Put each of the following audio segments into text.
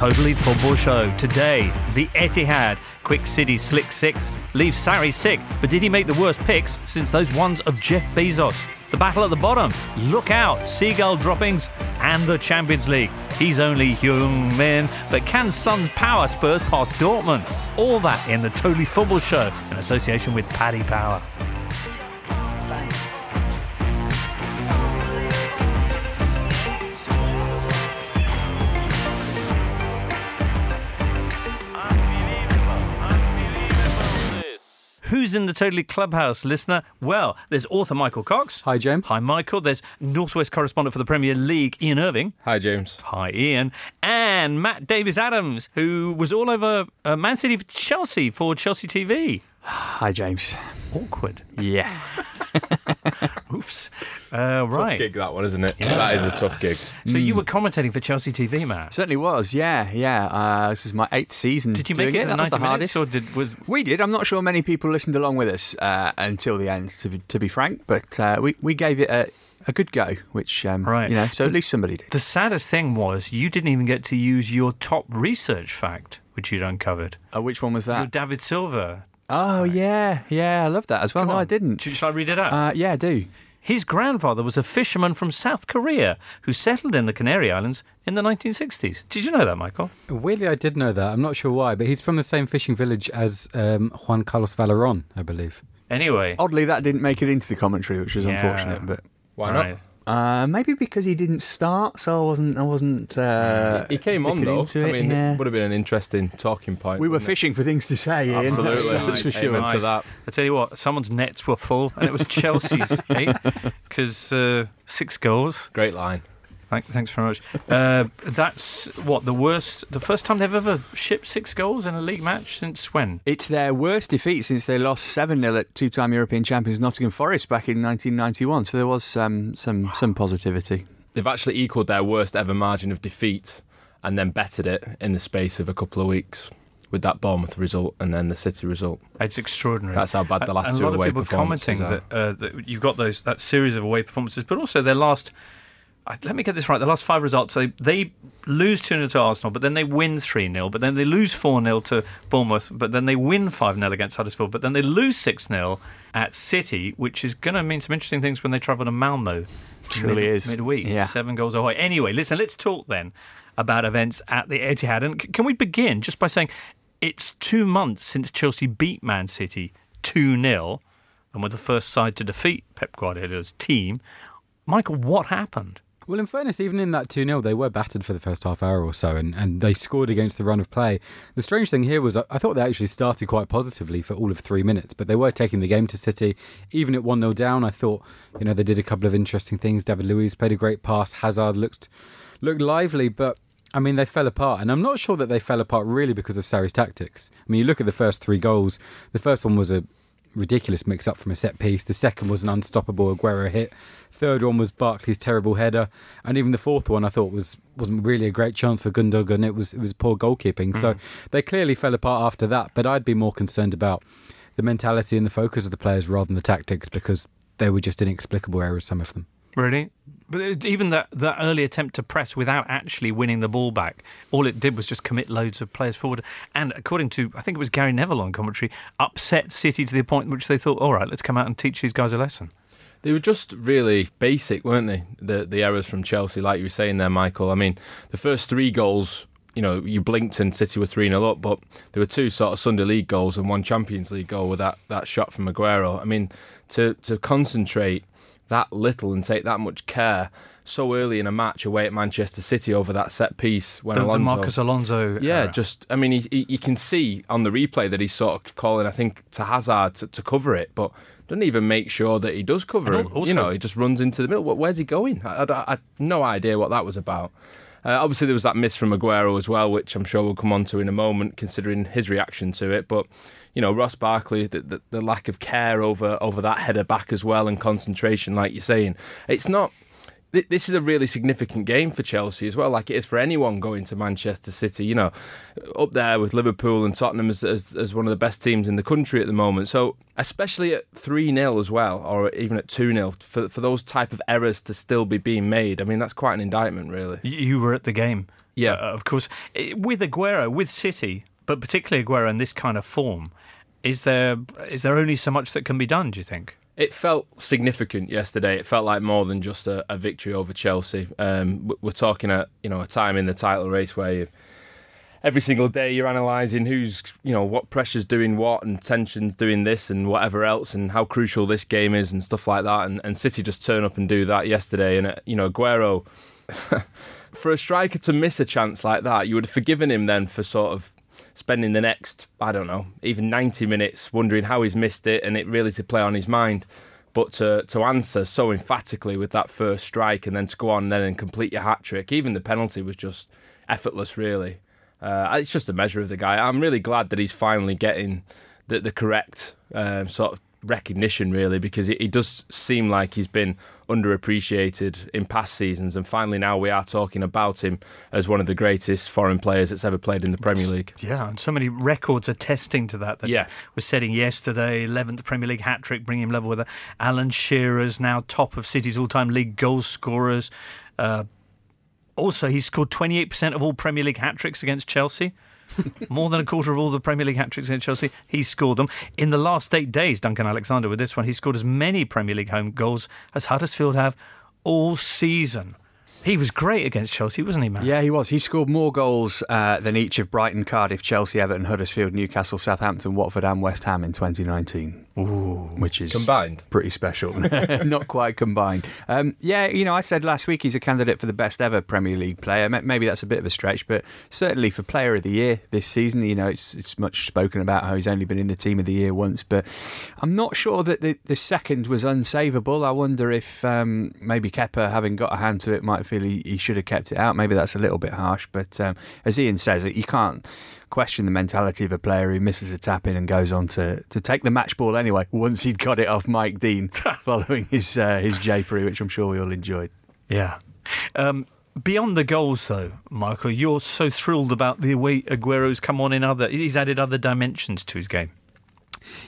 Totally Football Show. Today, the Etihad Quick City Slick Six leaves Sarri sick, but did he make the worst picks since those ones of Jeff Bezos? The battle at the bottom, look out, seagull droppings, and the Champions League. He's only human, but can Son's power Spurs past Dortmund? All that in the Totally Football Show in association with Paddy Power. Who's in the Totally Clubhouse, listener? Well, there's author Michael Cox. Hi, James. Hi, Michael. There's Northwest correspondent for the Premier League, Ian Irving. Hi, James. Hi, Ian. And Matt Davies-Adams, who was all over uh, Man City for Chelsea for Chelsea TV. Hi, James. Awkward. Yeah. Oops. Uh, right. Tough gig, that one, isn't it? That is a tough gig. So you were commentating for Chelsea TV, Matt. Certainly was. Yeah, yeah. Uh, this is my eighth season. Did you doing make it to That was the hardest. or did was We did. I'm not sure many people listened along with us uh, until the end, to be, to be frank. But uh, we we gave it a, a good go, which um, Right. you know. So at least somebody did. the saddest thing was you didn't even get to use your top research fact, which you'd uncovered. Uh, which one was Your that? David Silva. Oh yeah, yeah. I love that as well. Come no, I didn't. Shall I read it out? Uh, yeah, I do. His grandfather was a fisherman from South Korea who settled in the Canary Islands in the 1960s. Did you know that, Michael? Weirdly, I did know that. I'm not sure why, but he's from the same fishing village as um, Juan Carlos Valeron, I believe. Anyway, Oddly, that didn't make it into the commentary, which is Yeah. unfortunate. But Why right. Not? uh, maybe because he didn't start, so I wasn't. I wasn't. Uh, He came on, though. into I mean, yeah. it would have been an interesting talking point. We were wouldn't it? fishing for things to say, Ian. Absolutely. That's, that's for Amen sure. to that. I tell you what, someone's nets were full, and it was Chelsea's, because uh, six goals. Great line. Thank, thanks very much. Uh, that's what the worst, the first time they've ever shipped six goals in a league match since when? It's their worst defeat since they lost 7 0 at two time European champions Nottingham Forest back in 1991. So there was um, some, some positivity. They've actually equalled their worst ever margin of defeat and then bettered it in the space of a couple of weeks with that Bournemouth result and then the City result. It's extraordinary. That's how bad the last and two a lot of people performances commenting that, uh, that you've got those that series of away performances, but also their last. I- Let me get this right. The last five results, they they lose two 0 to Arsenal, but then they win three 0 but then they lose four 0 to Bournemouth, but then they win five 0 against Huddersfield, but then they lose six 0 at City, which is going to mean some interesting things when they travel to Malmo. Truly mid, is. midweek. Yeah. Seven goals away. Anyway, listen, let's talk then about events at the Etihad. And c- can we begin just by saying it's two months since Chelsea beat Man City 2 0 and were the first side to defeat Pep Guardiola's team. Michael, what happened? Well, in fairness, even in that 2 0, they were battered for the first half hour or so, and, and they scored against the run of play. The strange thing here was I, I thought they actually started quite positively for all of three minutes, but they were taking the game to City. Even at 1 0 down, I thought, you know, they did a couple of interesting things. David Luiz played a great pass. Hazard looked, looked lively, but I mean, they fell apart. And I'm not sure that they fell apart really because of Sarri's tactics. I mean, you look at the first three goals, the first one was a ridiculous mix up from a set piece. The second was an unstoppable Aguero hit. Third one was Barkley's terrible header, and even the fourth one I thought was wasn't really a great chance for Gundogan. It was it was poor goalkeeping. So hmm. they clearly fell apart after that. But I'd be more concerned about the mentality and the focus of the players rather than the tactics because they were just inexplicable errors. Some of them. Really? But even that, that early attempt to press without actually winning the ball back, all it did was just commit loads of players forward. And according to, I think it was Gary Neville on commentary, upset City to the point in which they thought, all right, let's come out and teach these guys a lesson. They were just really basic, weren't they? The the errors from Chelsea, like you were saying there, Michael. I mean, the first three goals, you know, you blinked and City were 3 0 up, but there were two sort of Sunday League goals and one Champions League goal with that, that shot from Aguero. I mean, to, to concentrate that little and take that much care so early in a match away at Manchester City over that set piece when The, the Alonso. Marcos Alonso. Yeah, era. just I mean, he, he, you can see on the replay that he's sort of calling, I think, to Hazard to, to cover it, but doesn't even make sure that he does cover And him. also- you know, he just runs into the middle. Where's he going? I, I, I had no idea what that was about. Uh, obviously, there was that miss from Aguero as well, which I'm sure we'll come on to in a moment, considering his reaction to it. But you know, Ross Barkley, the, the, the lack of care over over that header back as well, and concentration, like you're saying, it's not this is a really significant game for Chelsea as well, like it is for anyone going to Manchester City. You know, up there with Liverpool and Tottenham as, as, as one of the best teams in the country at the moment. So, especially at 3 0 as well, or even at 2 0, for, for those type of errors to still be being made, I mean, that's quite an indictment, really. You were at the game. Yeah. uh, of course. Eh, With Aguero, with City, but particularly Aguero in this kind of form, is there is there only so much that can be done? Do you think? It felt significant yesterday. It felt like more than just a, a victory over Chelsea. Um, we're talking at you know a time in the title race where you, every single day you're analysing who's you know what pressure's doing what and tensions doing this and whatever else and how crucial this game is and stuff like that. And, and City just turn up and do that yesterday. And uh, you know Aguero, for a striker to miss a chance like that, you would have forgiven him then for sort of spending the next, I don't know, even 90 minutes wondering how he's missed it and it really to play on his mind. But to, to answer so emphatically with that first strike and then to go on then and complete your hat trick, even the penalty was just effortless, really. Uh, it's just a measure of the guy. I'm really glad that he's finally getting the, the correct um, sort of recognition, really, because he does seem like he's been underappreciated in past seasons, and finally now we are talking about him as one of the greatest foreign players that's ever played in the Premier League. Yeah, and so many records attesting to that. that Yeah. was setting yesterday, 11th Premier League hat trick, bringing him level with Alan Shearer's now top of City's all-time league goal scorers. Uh, also, he's scored 28% of all Premier League hat tricks against Chelsea. More than a quarter of all the Premier League hat tricks in Chelsea, he's scored them. In the last eight days, Duncan Alexander with this one, he scored as many Premier League home goals as Huddersfield have all season. He was great against Chelsea, wasn't he? Yeah, he was. He scored more goals uh, than each of Brighton, Cardiff, Chelsea, Everton, Huddersfield, Newcastle, Southampton, Watford, and West Ham in 2019. Which is Combined. pretty special. Not quite combined. Um, yeah, you know, I said last week he's a candidate for the best ever Premier League player. Maybe that's a bit of a stretch, but certainly for Player of the Year this season, you know, it's it's much spoken about how he's only been in the Team of the Year once. But I'm not sure that the, the second was unsavable. I wonder if um, maybe Kepa, having got a hand to it, might feel he, he should have kept it out. Maybe that's a little bit harsh. But um, as Ian says, you can't question the mentality of a player who misses a tap in and goes on to, to take the match ball anyway once he'd got it off Mike Dean following his uh, his japery, which I'm sure we all enjoyed. Yeah. Um, beyond the goals, though, Michael, you're so thrilled about the way Aguero's come on in other. He's added other dimensions to his game.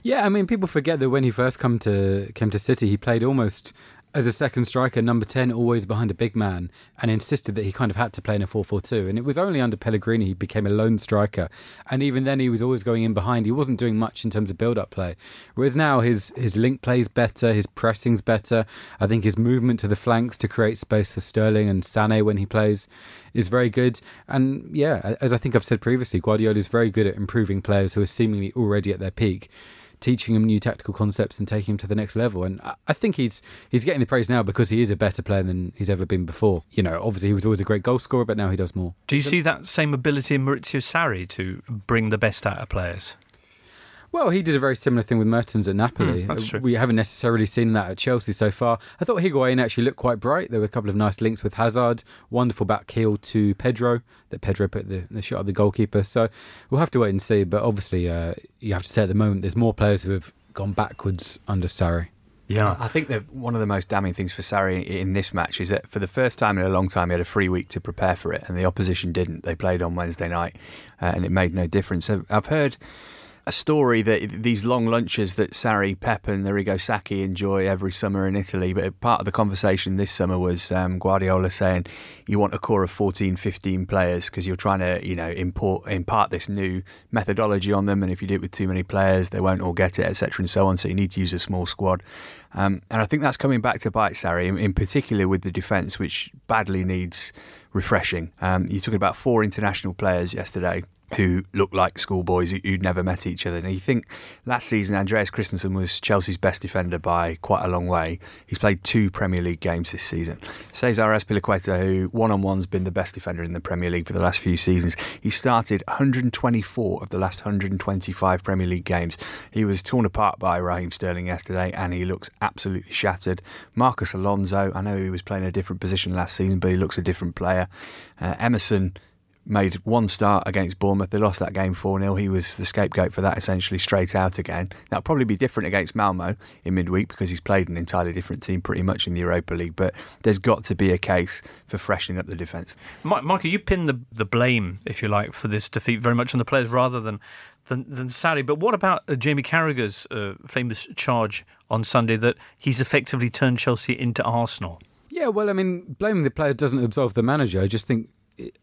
Yeah, I mean, people forget that when he first come to came to City, he played almost as a second striker, number 10, always behind a big man, and insisted that he kind of had to play in a 4 4 2. And it was only under Pellegrini he became a lone striker. And even then, he was always going in behind. He wasn't doing much in terms of build up play. Whereas now, his, his link play's better, his pressing's better. I think his movement to the flanks to create space for Sterling and Sané when he plays is very good. And yeah, as I think I've said previously, Guardiola is very good at improving players who are seemingly already at their peak teaching him new tactical concepts and taking him to the next level. And I- think he's he's getting the praise now because he is a better player than he's ever been before. You know, obviously he was always a great goal scorer, but now he does more. Do you see that same ability in Maurizio Sarri to bring the best out of players? Well, he did a very similar thing with Mertens at Napoli. Hmm, that's true. We haven't necessarily seen that at Chelsea so far. I thought Higuain actually looked quite bright. There were a couple of nice links with Hazard, wonderful back heel to Pedro that Pedro put the, the shot at the goalkeeper. So we'll have to wait and see. But obviously, uh, you have to say at the moment there's more players who have gone backwards under Sarri. Yeah. I think that one of the most damning things for Sarri in this match is that for the first time in a long time he had a free week to prepare for it, and the opposition didn't. They played on Wednesday night, uh, and it made no difference. So I've heard a story that these long lunches that Sarri, Pep, and Arrigo Sacchi enjoy every summer in Italy. But part of the conversation this summer was um, Guardiola saying you want a core of 14, 15 players because you're trying to, you know, import impart this new methodology on them. And if you do it with too many players, they won't all get it, etc. and so on. So you need to use a small squad. Um, and I think that's coming back to bite Sarri, in, in particular with the defence, which badly needs refreshing. Um, you're talking about four international players yesterday who looked like schoolboys who- who'd never met each other. Now, you think last season Andreas Christensen was Chelsea's best defender by quite a long way. He's played two Premier League games this season. Cesar Azpilicueta, who one-on-one's been the best defender in the Premier League for the last few seasons, he started 124 of the last 125 Premier League games. He was torn apart by Raheem Sterling yesterday, and he looks absolutely shattered. Marcos Alonso, I know he was playing a different position last season, but he looks a different player. Uh, Emerson made one start against Bournemouth. They lost that game 4 0. He was the scapegoat for that, essentially straight out again. That'll probably be different against Malmo in midweek because he's played an entirely different team pretty much in the Europa League. But there's got to be a case for freshening up the defence. Mi- Michael, you pin the the blame, if you like, for this defeat very much on the players rather than than, than Sarri. But what about uh, Jamie Carragher's uh, famous charge on Sunday that he's effectively turned Chelsea into Arsenal? Yeah, well, I mean, blaming the players doesn't absolve the manager. I just think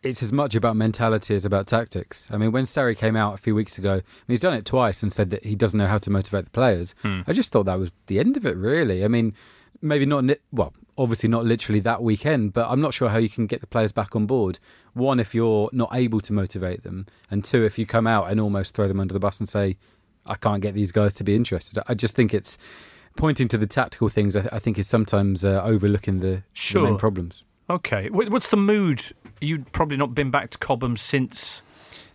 it's as much about mentality as about tactics. I mean, when Sarri came out a few weeks ago, and he's done it twice and said that he doesn't know how to motivate the players. I just thought that was the end of it, really. I mean, maybe not, well, obviously not literally that weekend, but I'm not sure how you can get the players back on board. One, if you're not able to motivate them, and two, if you come out and almost throw them under the bus and say, I can't get these guys to be interested. I just think it's pointing to the tactical things, I, I think, is sometimes uh, overlooking the, the main problems. Okay. What's the mood? You'd probably not been back to Cobham since.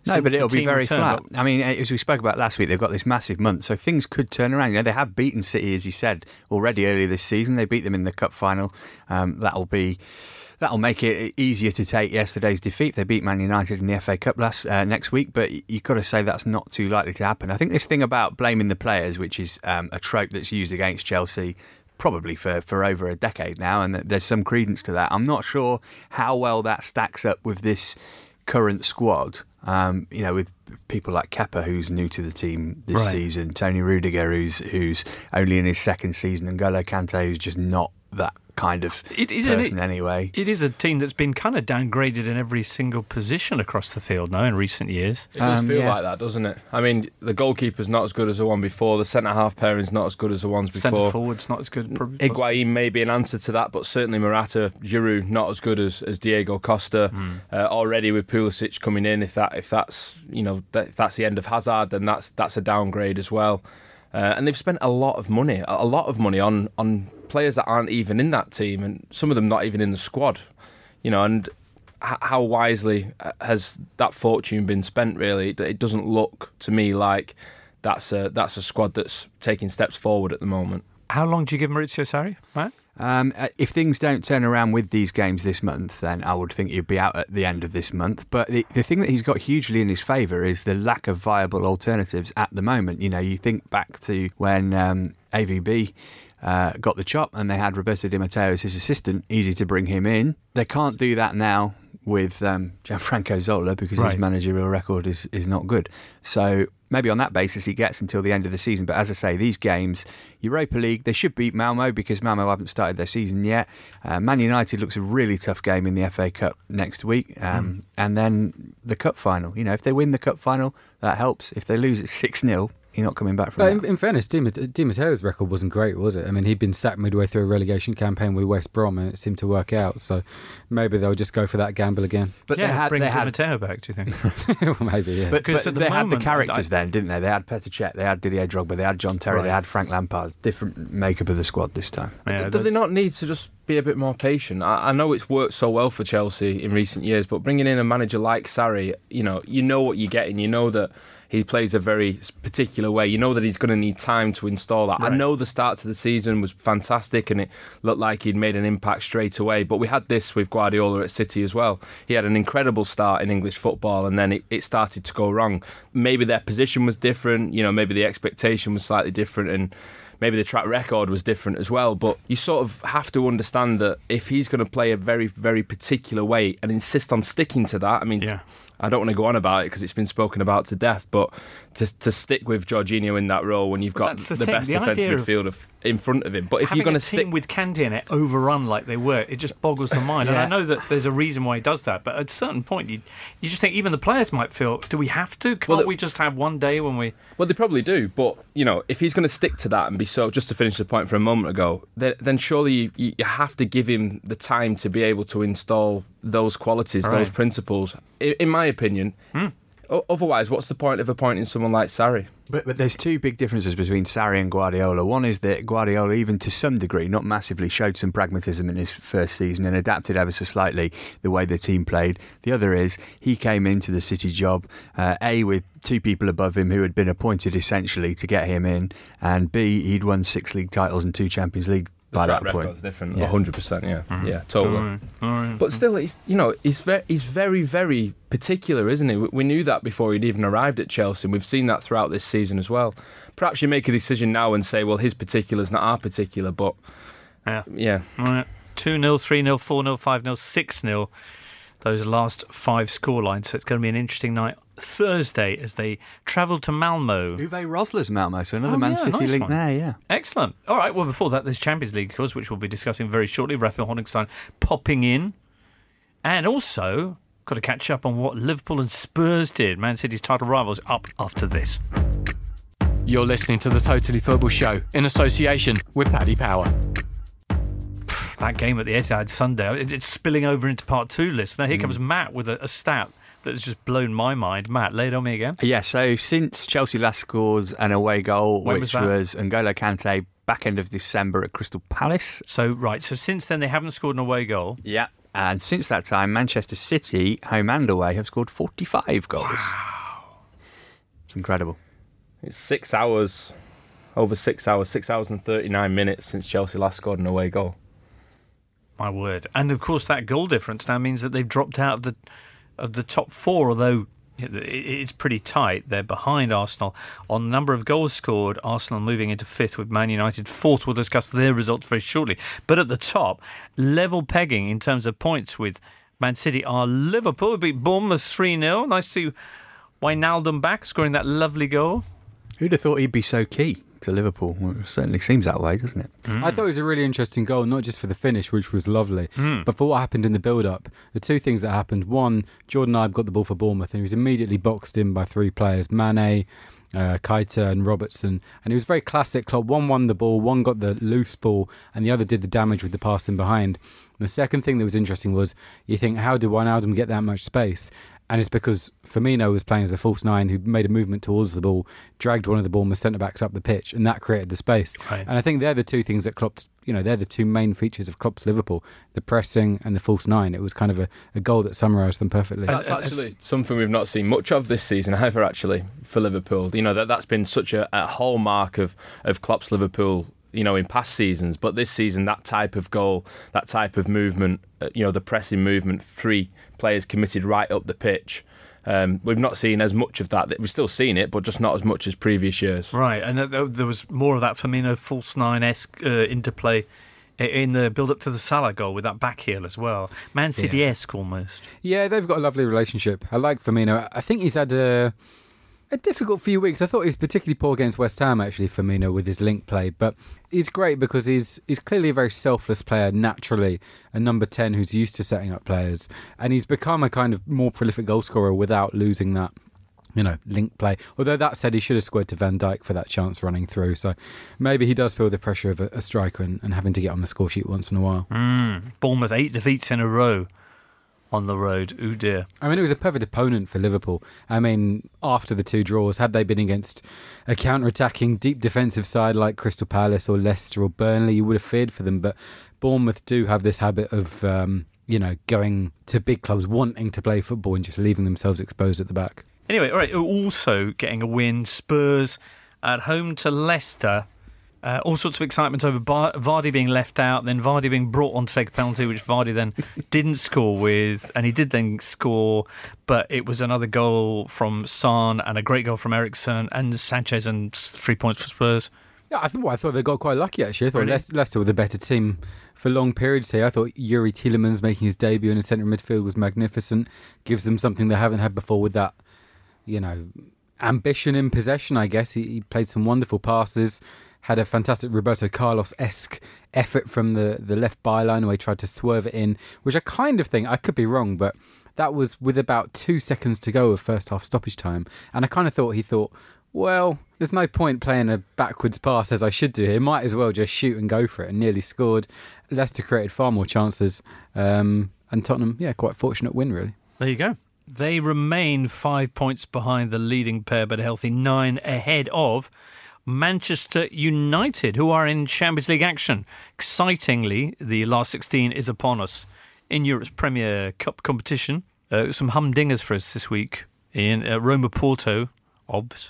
No, since but it'll be very returned. flat. I mean, as we spoke about last week, they've got this massive month, so things could turn around. You know, they have beaten City, as you said, already earlier this season. They beat them in the cup final. Um, that'll be. That'll make it easier to take yesterday's defeat. They beat Man United in the FA Cup last uh, next week, but you've got to say that's not too likely to happen. I think this thing about blaming the players, which is um, a trope that's used against Chelsea probably for, for over a decade now, and there's some credence to that. I'm not sure how well that stacks up with this current squad. Um, you know, with people like Kepa, who's new to the team this Right. season, Toni Rudiger, who's who's only in his second season, and Golo Kante, who's just not that kind of It isn't it- person anyway. It is a team that's been kind of downgraded in every single position across the field now in recent years. It does Um, feel yeah. like that, doesn't it? I mean, the goalkeeper's not as good as the one before. The centre half pairing's not as good as the ones before. Centre forward's not as good. Probably. Higuain may be an answer to that, but certainly Morata, Giroud, not as good as, as Diego Costa. Uh, already with Pulisic coming in, if that if that's you know that, if that's the end of Hazard, then that's that's a downgrade as well. Uh, and they've spent a lot of money, a lot of money on on players that aren't even in that team, and some of them not even in the squad. You know, and h- how wisely uh, has that fortune been spent? Really, it, it doesn't look to me like that's a that's a squad that's taking steps forward at the moment. How long do you give Maurizio Sarri, Matt? Um, uh, if things don't turn around with these games this month, then I would think he'd be out at the end of this month. But the, the thing that he's got hugely in his favour is the lack of viable alternatives at the moment. You know, you think back to when um, AVB uh, got the chop and they had Roberto Di Matteo as his assistant, easy to bring him in. They can't do that now with um, Gianfranco Zola because Right. his managerial record is, is not good. So maybe on that basis he gets until the end of the season. But as I say, these games, Europa League, they should beat Malmo because Malmo haven't started their season yet. Uh, Man United looks a really tough game in the FA Cup next week. Um, And then the cup final. You know, if they win the cup final, that helps. If they lose it 6 0, you're not coming back from But that. in, in fairness, Di, Di Matteo's record wasn't great, was it? I mean, he'd been sacked midway through a relegation campaign with West Brom, and it seemed to work out. So maybe they'll just go for that gamble again. But yeah, they had, bring they Di had Matteo back. Do you think? maybe, yeah. But, Because but at the they had the characters I- then, didn't they? They had Petr Cech, they had Didier Drogba, they had John Terry, they had Frank Lampard. Different makeup of the squad this time. Yeah, do they not need to just be a bit more patient? I, I know it's worked so well for Chelsea in recent years, but bringing in a manager like Sarri, you know, you know what you're getting. You know that he plays a very particular way. You know that he's going to need time to install that. I know the start to the season was fantastic and it looked like he'd made an impact straight away, but we had this with Guardiola at City as well. He had an incredible start in English football and then it, it started to go wrong. Maybe their position was different, you know, maybe the expectation was slightly different and maybe the track record was different as well. But you sort of have to understand that if he's going to play a very, very particular way and insist on sticking to that, I mean, Yeah. I don't want to go on about it because it's been spoken about to death, but to to stick with Jorginho in that role when you've got the the, best the defensive idea of in front of him. But if you're going to team stick with Kante in it overrun like they were, it just boggles the mind. And I know that there's a reason why he does that, but at a certain point, you you just think even the players might feel, do we have to? Can't Well, we just have one day when we? Well, they probably do, but you know, if he's going to stick to that and be so, just to finish the point from a moment ago, then, then surely you you have to give him the time to be able to install those qualities, Right. those principles. In, in my opinion, O- otherwise, what's the point of appointing someone like Sarri? But, but there's two big differences between Sarri and Guardiola. One is that Guardiola, even to some degree, not massively, showed some pragmatism in his first season and adapted ever so slightly the way the team played. The other is he came into the City job, uh, A, with two people above him who had been appointed essentially to get him in, and B, he'd won six league titles and two Champions League by track that point. record's different, Yeah. hundred percent. Yeah, mm-hmm. yeah, totally. All right, all right. But still, he's you know he's very he's very very particular, isn't he? We- We knew that before he'd even arrived at Chelsea. and We've seen that throughout this season as well. Perhaps you make a decision now and say, well, his particular's not our particular, but yeah. yeah, All right. 2 0, 3 0, 4 0, 5 0, 6 0. Those last five score lines. So it's going to be an interesting night Thursday as they travel to Malmo. Uwe Rosler's Malmo, so another Oh, Man yeah, City nice link one. there, yeah. Excellent. All right. Well, before that, there's Champions League, of course, which we'll be discussing very shortly. Raphael Honigstein popping in. And also, Got to catch up on what Liverpool and Spurs did. Man City's title rivals up after this. You're listening to the Totally Football Show in association with Paddy Power. That game at the Etihad Sunday, it's spilling over into part two list. Now here mm. comes Matt with a, a stat that's just blown my mind. Matt, lay it on me again. Uh, yeah, so since Chelsea last scored an away goal, When was which that? was N'Golo Kante back end of December at Crystal Palace. So right, so since then they haven't scored an away goal. Yeah. And since that time, Manchester City, home and away, have scored 45 goals. Wow. It's incredible. It's six hours, over six hours, six hours and 39 minutes since Chelsea last scored an away goal. My word! And of course, that goal difference now means that they've dropped out of the of the top four. Although it's pretty tight, they're behind Arsenal on the number of goals scored. Arsenal moving into fifth with Man United fourth. We'll discuss their results very shortly. But at the top, level pegging in terms of points with Man City are Liverpool. We Beat Bournemouth three 0 Nice to see Wijnaldum back scoring that lovely goal. Who'd have thought he'd be so key to Liverpool? Well, it certainly seems that way, doesn't it? I thought it was a really interesting goal, not just for the finish, which was lovely, but for what happened in the build-up. The two things that happened: one, Jordan Ibe got the ball for Bournemouth, and he was immediately boxed in by three players: Mane, uh, Keita, and Robertson. And it was very classic. Klopp. One won the ball, one got the loose ball, and the other did the damage with the pass in behind. The second thing that was interesting was you think, how did Wijnaldum get that much space? And it's because Firmino was playing as a false nine who made a movement towards the ball, dragged one of the Bournemouth centre backs up the pitch, and that created the space. Right. And I think they're the two things that Klopp's, you know, they're the two main features of Klopp's Liverpool: the pressing and the false nine. It was kind of a, a goal that summarised them perfectly. That's and actually something we've not seen much of this season either. Actually, for Liverpool, you know that that's been such a, a hallmark of of Klopp's Liverpool. You know, in past seasons, but this season, that type of goal, that type of movement, uh, you know, the pressing movement, three players committed right up the pitch. Um, we've not seen as much of that. We've still seen it, but just not as much as previous years. Right, and there was more of that Firmino false nine esque uh, interplay in the build up to the Salah goal with that back heel as well. Man City esque almost. Yeah, they've got a lovely relationship. I like Firmino. I think he's had a a difficult few weeks. I thought he was particularly poor against West Ham, actually, Firmino with his link play. But he's great because he's he's clearly a very selfless player naturally, a number ten who's used to setting up players, and he's become a kind of more prolific goalscorer without losing that. You know, link play. Although that said, he should have squared to Van Dijk for that chance running through. So maybe he does feel the pressure of a, a striker and, and having to get on the score sheet once in a while. Mm, Bournemouth eight defeats in a row on the road. Ooh dear. I mean, it was a perfect opponent for Liverpool. I mean, after the two draws, had they been against a counter-attacking, deep defensive side like Crystal Palace or Leicester or Burnley, you would have feared for them. But Bournemouth do have this habit of, um, you know, going to big clubs, wanting to play football, and just leaving themselves exposed at the back. Anyway, all right. Also getting a win. Spurs at home to Leicester. Uh, all sorts of excitement over Bar- Vardy being left out, then Vardy being brought on to take a penalty, which Vardy then didn't score with, and he did then score, but it was another goal from Son and a great goal from Eriksen and Sanchez and three points for Spurs. Yeah, I, th- well, I thought they got quite lucky actually. I thought Really? Leicester, were the better team for long periods here. I thought Youri Tielemans making his debut in the centre midfield was magnificent. Gives them something they haven't had before with that, you know, ambition in possession. I guess he, he played some wonderful passes. Had a fantastic Roberto Carlos esque effort from the, the left byline where he tried to swerve it in, which I kind of think I could be wrong, but that was with about two seconds to go of first half stoppage time. And I kind of thought he thought, well, there's no point playing a backwards pass as I should do here. Might as well just shoot and go for it. And nearly scored. Leicester created far more chances. Um, and Tottenham, yeah, quite fortunate win, really. There you go. They remain five points behind the leading pair, but a healthy nine ahead of Manchester United, who are in Champions League action. Excitingly, the last 16 is upon us in Europe's Premier Cup competition. Uh, some humdingers for us this week in uh, Roma Porto, obvs.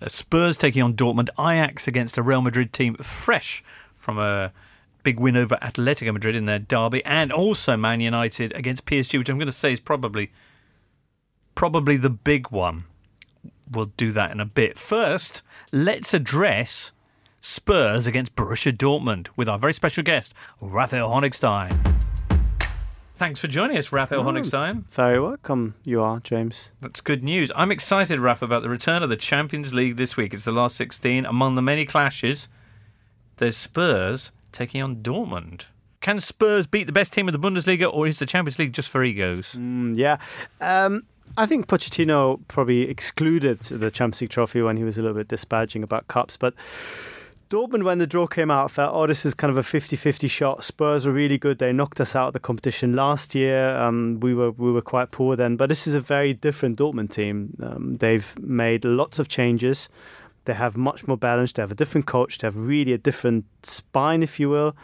Uh, Spurs taking on Dortmund, Ajax against a Real Madrid team fresh from a big win over Atletico Madrid in their derby, and also Man United against PSG, which I'm going to say is probably probably the big one. We'll do that in a bit. First, let's address Spurs against Borussia Dortmund with our very special guest, Raphael Honigstein. Thanks for joining us, Raphael Honigstein. Very welcome, you are, James. That's good news. I'm excited, Raph, about the return of the Champions League this week. It's the last 16. Among the many clashes, there's Spurs taking on Dortmund. Can Spurs beat the best team of the Bundesliga, or is the Champions League just for egos? Mm, yeah. Um, I think Pochettino probably excluded the Champions League trophy when he was a little bit disparaging about cups, but Dortmund, when the draw came out, felt, oh, this is kind of a 50 50 shot. Spurs were really good. They knocked us out of the competition last year. Um, we were we were quite poor then, but this is a very different Dortmund team. Um, they've made lots of changes. They have much more balance. They have a different coach. They have really a different spine, if you will.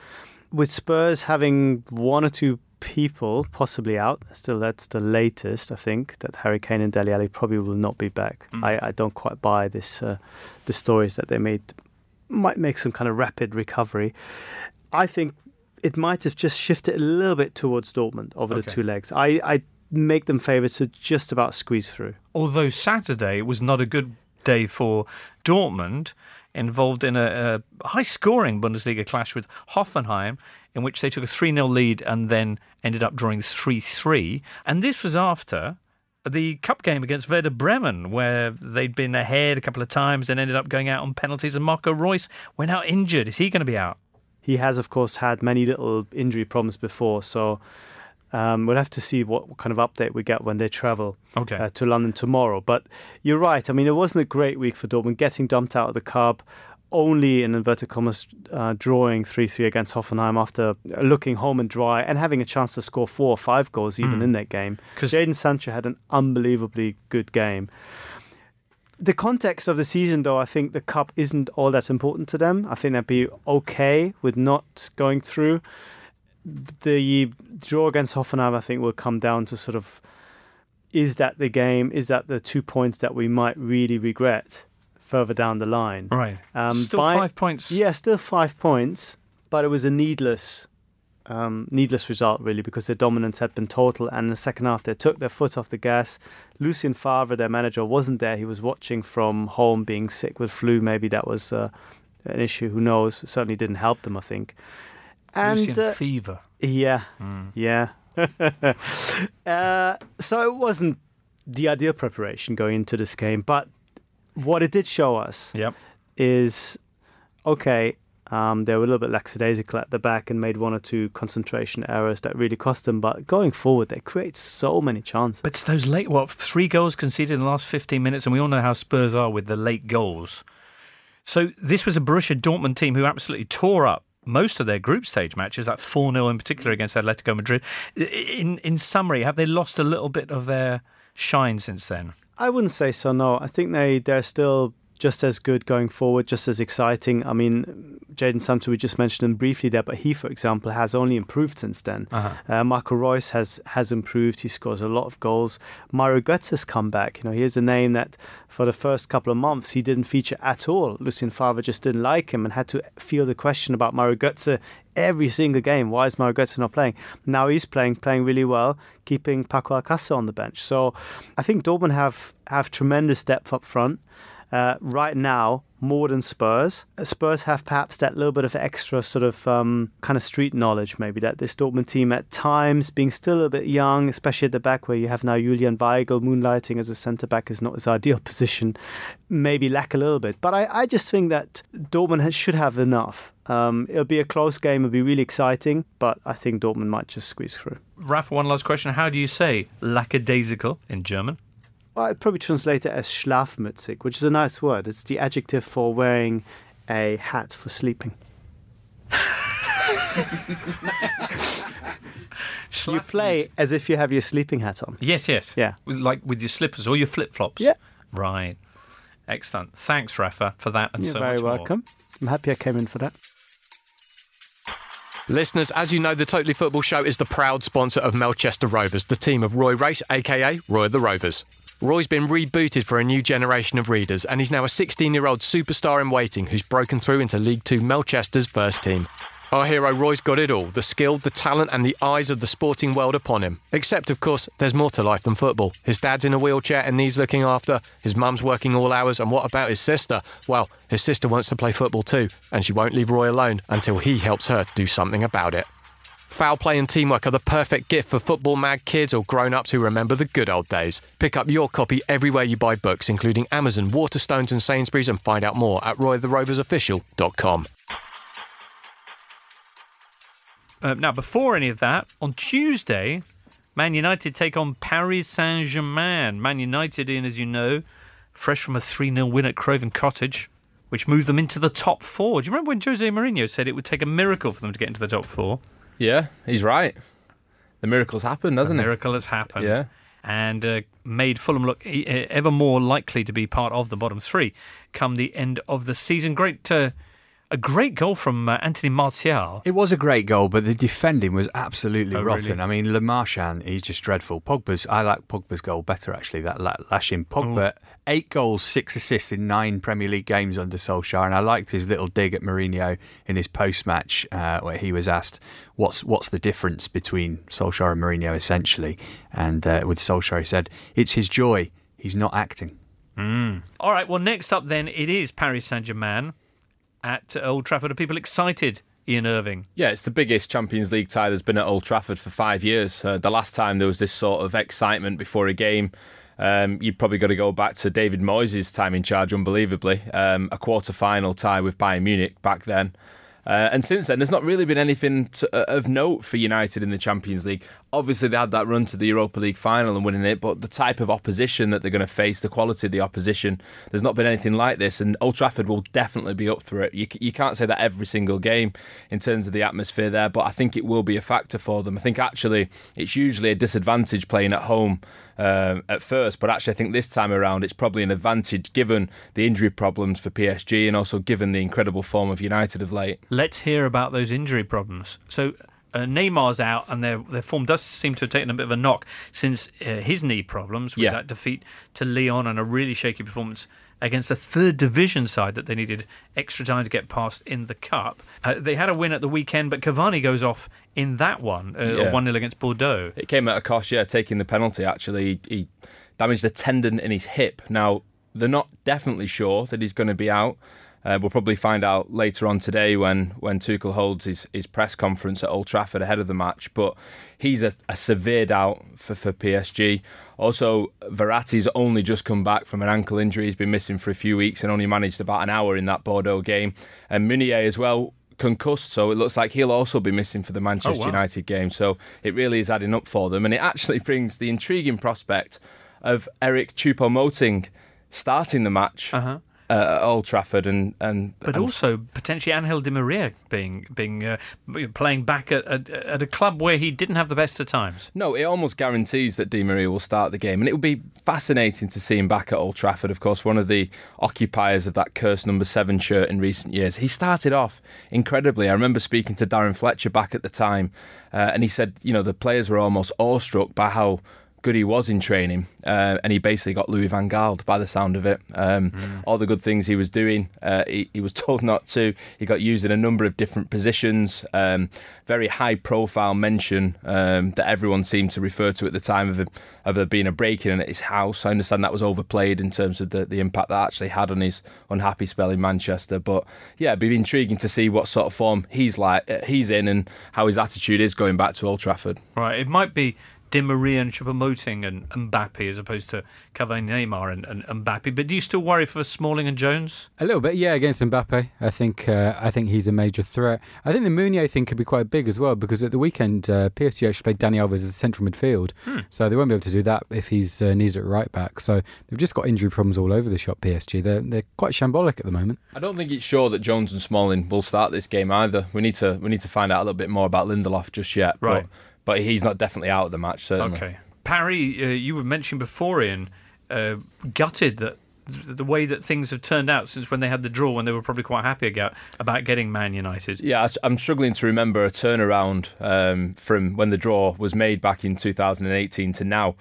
With Spurs having one or two people possibly out, still that's the latest, I think, that Harry Kane and Dele Alli probably will not be back. Mm. I, I don't quite buy this uh, the stories that they made might make some kind of rapid recovery. I think it might have just shifted a little bit towards Dortmund over okay. the two legs. I, I make them favourites to just about squeeze through. Although Saturday was not a good day for Dortmund, involved in a, a high scoring Bundesliga clash with Hoffenheim, in which they took a 3 0 lead and then ended up drawing 3 3. And this was after the cup game against Werder Bremen, where they'd been ahead a couple of times and ended up going out on penalties. And Marco Reus went out injured. Is he going to be out? He has, of course, had many little injury problems before. So um, we'll have to see what kind of update we get when they travel okay. uh, to London tomorrow. But you're right. I mean, it wasn't a great week for Dortmund. Getting dumped out of the cup, only in inverted commas uh, drawing 3-3 against Hoffenheim after looking home and dry and having a chance to score four or five goals even mm. in that game. Jadon Sancho had an unbelievably good game. The context of the season, though, I think the cup isn't all that important to them. I think they'd be okay with not going through. The draw against Hoffenheim, I think, will come down to sort of is that the game? Is that the two points that we might really regret? Further down the line. Right. Um, still by, five points. Yeah, still five points, but it was a needless, um, needless result really because their dominance had been total. And in the second half, they took their foot off the gas. Lucien Favre, their manager, wasn't there. He was watching from home, being sick with flu. Maybe that was uh, an issue. Who knows? It certainly didn't help them. I think. And, Lucien uh, Fever. Yeah, mm. yeah. uh, so it wasn't the ideal preparation going into this game, but what it did show us yep. is okay, um, they were a little bit lackadaisical at the back and made one or two concentration errors that really cost them. But going forward, they create so many chances. But it's those late, what, three goals conceded in the last 15 minutes, and we all know how Spurs are with the late goals. So this was a Borussia Dortmund team who absolutely tore up most of their group stage matches, that 4 0 in particular against Atletico Madrid. In, in summary, have they lost a little bit of their shine since then? I wouldn't say so. No, I think they they're still just as good going forward, just as exciting. I mean, Jadon Sancho, we just mentioned him briefly there, but he, for example, has only improved since then. Uh-huh. Uh, Marco Reus has has improved. He scores a lot of goals. Mario Götze has come back. You know, here's a name that for the first couple of months he didn't feature at all. Lucien Favre just didn't like him and had to feel the question about Mario Götze every single game. Why is Mario not playing? Now he's playing, playing really well, keeping Paco Alcacer on the bench. So I think Dortmund have have tremendous depth up front uh, right now more than Spurs. Spurs have perhaps that little bit of extra sort of um, kind of street knowledge, maybe that this Dortmund team at times, being still a bit young, especially at the back where you have now Julian Weigl moonlighting as a centre back is not his ideal position, maybe lack a little bit. But I, I just think that Dortmund should have enough. Um, it'll be a close game. It'll be really exciting, but I think Dortmund might just squeeze through. Rafa, one last question. How do you say lackadaisical in German? Well, I'd probably translate it as schlafmützig, which is a nice word. It's the adjective for wearing a hat for sleeping. you play as if you have your sleeping hat on. Yes, yes. Yeah. Like with your slippers or your flip flops. Yeah. Right. Excellent. Thanks, Rafa, for that and You're so very much welcome. More. I'm happy I came in for that. Listeners, as you know, the Totally Football Show is the proud sponsor of Melchester Rovers, the team of Roy Race, aka Roy the Rovers. Roy's been rebooted for a new generation of readers, and he's now a 16 year old superstar in waiting who's broken through into League Two Melchester's first team. Our hero Roy's got it all the skill, the talent, and the eyes of the sporting world upon him. Except, of course, there's more to life than football. His dad's in a wheelchair and needs looking after, his mum's working all hours, and what about his sister? Well, his sister wants to play football too, and she won't leave Roy alone until he helps her do something about it. Foul play and teamwork are the perfect gift for football mad kids or grown ups who remember the good old days. Pick up your copy everywhere you buy books, including Amazon, Waterstones, and Sainsbury's, and find out more at roytheroversofficial.com. Uh, now, before any of that, on Tuesday, Man United take on Paris Saint Germain. Man United, in as you know, fresh from a 3 0 win at Craven Cottage, which moved them into the top four. Do you remember when Jose Mourinho said it would take a miracle for them to get into the top four? Yeah, he's right. The miracle's happened, hasn't a it? miracle has happened. Yeah. And uh, made Fulham look e- ever more likely to be part of the bottom three come the end of the season. Great, uh, a great goal from uh, Anthony Martial. It was a great goal, but the defending was absolutely Oh, rotten. really? I mean, Le Marchand, he's just dreadful. Pogba's, I like Pogba's goal better actually. That la- lashing Pogba, eight goals, six assists in nine Premier League games under Solskjaer, and I liked his little dig at Mourinho in his post-match uh, where he was asked, "What's what's the difference between Solskjaer and Mourinho?" Essentially, and uh, with Solskjaer, he said, "It's his joy. He's not acting." All right, well, next up then, it is Paris Saint Germain at Old Trafford. Are people excited, Ian Irving? Yeah, it's the biggest Champions League tie there's been at Old Trafford for five years. Uh, the last time there was this sort of excitement before a game, um, you've probably got to go back to David Moyes' time in charge, unbelievably. Um, a quarter final tie with Bayern Munich back then. Uh, and since then, there's not really been anything to, uh, of note for United in the Champions League. Obviously, they had that run to the Europa League final and winning it, but the type of opposition that they're going to face, the quality of the opposition, there's not been anything like this. And Old Trafford will definitely be up for it. You, you can't say that every single game in terms of the atmosphere there, but I think it will be a factor for them. I think actually it's usually a disadvantage playing at home um, at first, but actually I think this time around it's probably an advantage given the injury problems for PSG and also given the incredible form of United of late. Let's hear about those injury problems. So, uh, Neymar's out, and their their form does seem to have taken a bit of a knock since uh, his knee problems with Yeah. that defeat to Lyon and a really shaky performance against a third division side that they needed extra time to get past in the cup. Uh, they had a win at the weekend, but Cavani goes off in that one, uh, Yeah. one 0 against Bordeaux. It came at a cost, yeah, taking the penalty. Actually, he, he damaged a tendon in his hip. Now they're not definitely sure that he's going to be out. Uh, we'll probably find out later on today when when Tuchel holds his, his press conference at Old Trafford ahead of the match. But he's a, a severe doubt for, for PSG. Also, Verratti's only just come back from an ankle injury. He's been missing for a few weeks and only managed about an hour in that Bordeaux game. And Meunier as well concussed, so it looks like he'll also be missing for the Manchester wow. United game. So it really is adding up for them, and it actually brings the intriguing prospect of Eric Choupo-Moting starting the match Uh-huh. Uh, at Old Trafford, and and But and also potentially Angel Di Maria being being uh, playing back at, at at a club where he didn't have the best of times. No, it almost guarantees that Di Maria will start the game, and it will be fascinating to see him back at Old Trafford. Of course, one of the occupiers of that cursed number seven shirt in recent years. He started off incredibly. I remember speaking to Darren Fletcher back at the time, uh, and he said, you know, the players were almost awestruck by how good he was in training, uh, and he basically got Louis van Gaal by the sound of it. Um, All the good things he was doing, uh, he, he was told not to. He got used in a number of different positions. Um, very high profile mention um, that everyone seemed to refer to at the time of, a, of there being a break in at his house. I understand that was overplayed in terms of the, the impact that actually had on his unhappy spell in Manchester. But yeah, it'd be intriguing to see what sort of form he's like uh, he's in and how his attitude is going back to Old Trafford. Right, it might be Di Maria and Choupo-Moting and Mbappe as opposed to Cavani, Neymar and, and Mbappe. But do you still worry for Smalling and Jones? A little bit, yeah, against Mbappe. I think uh, I think he's a major threat. I think the Meunier thing could be quite big as well because at the weekend uh, PSG actually played Dani Alves as a central midfield, so they won't be able to do that if he's uh, needed at right back. So they've just got injury problems all over the shop. PSG, they're they're quite shambolic at the moment. I don't think it's sure that Jones and Smalling will start this game either. We need to we need to find out a little bit more about Lindelof just yet. Right. But, but he's not definitely out of the match, certainly. Okay. Parry, uh, you were mentioning before, Ian, uh, gutted that the way that things have turned out since when they had the draw, when they were probably quite happy about, about getting Man United. Yeah, I'm struggling to remember a turnaround um, from when the draw was made back in 2018 to now.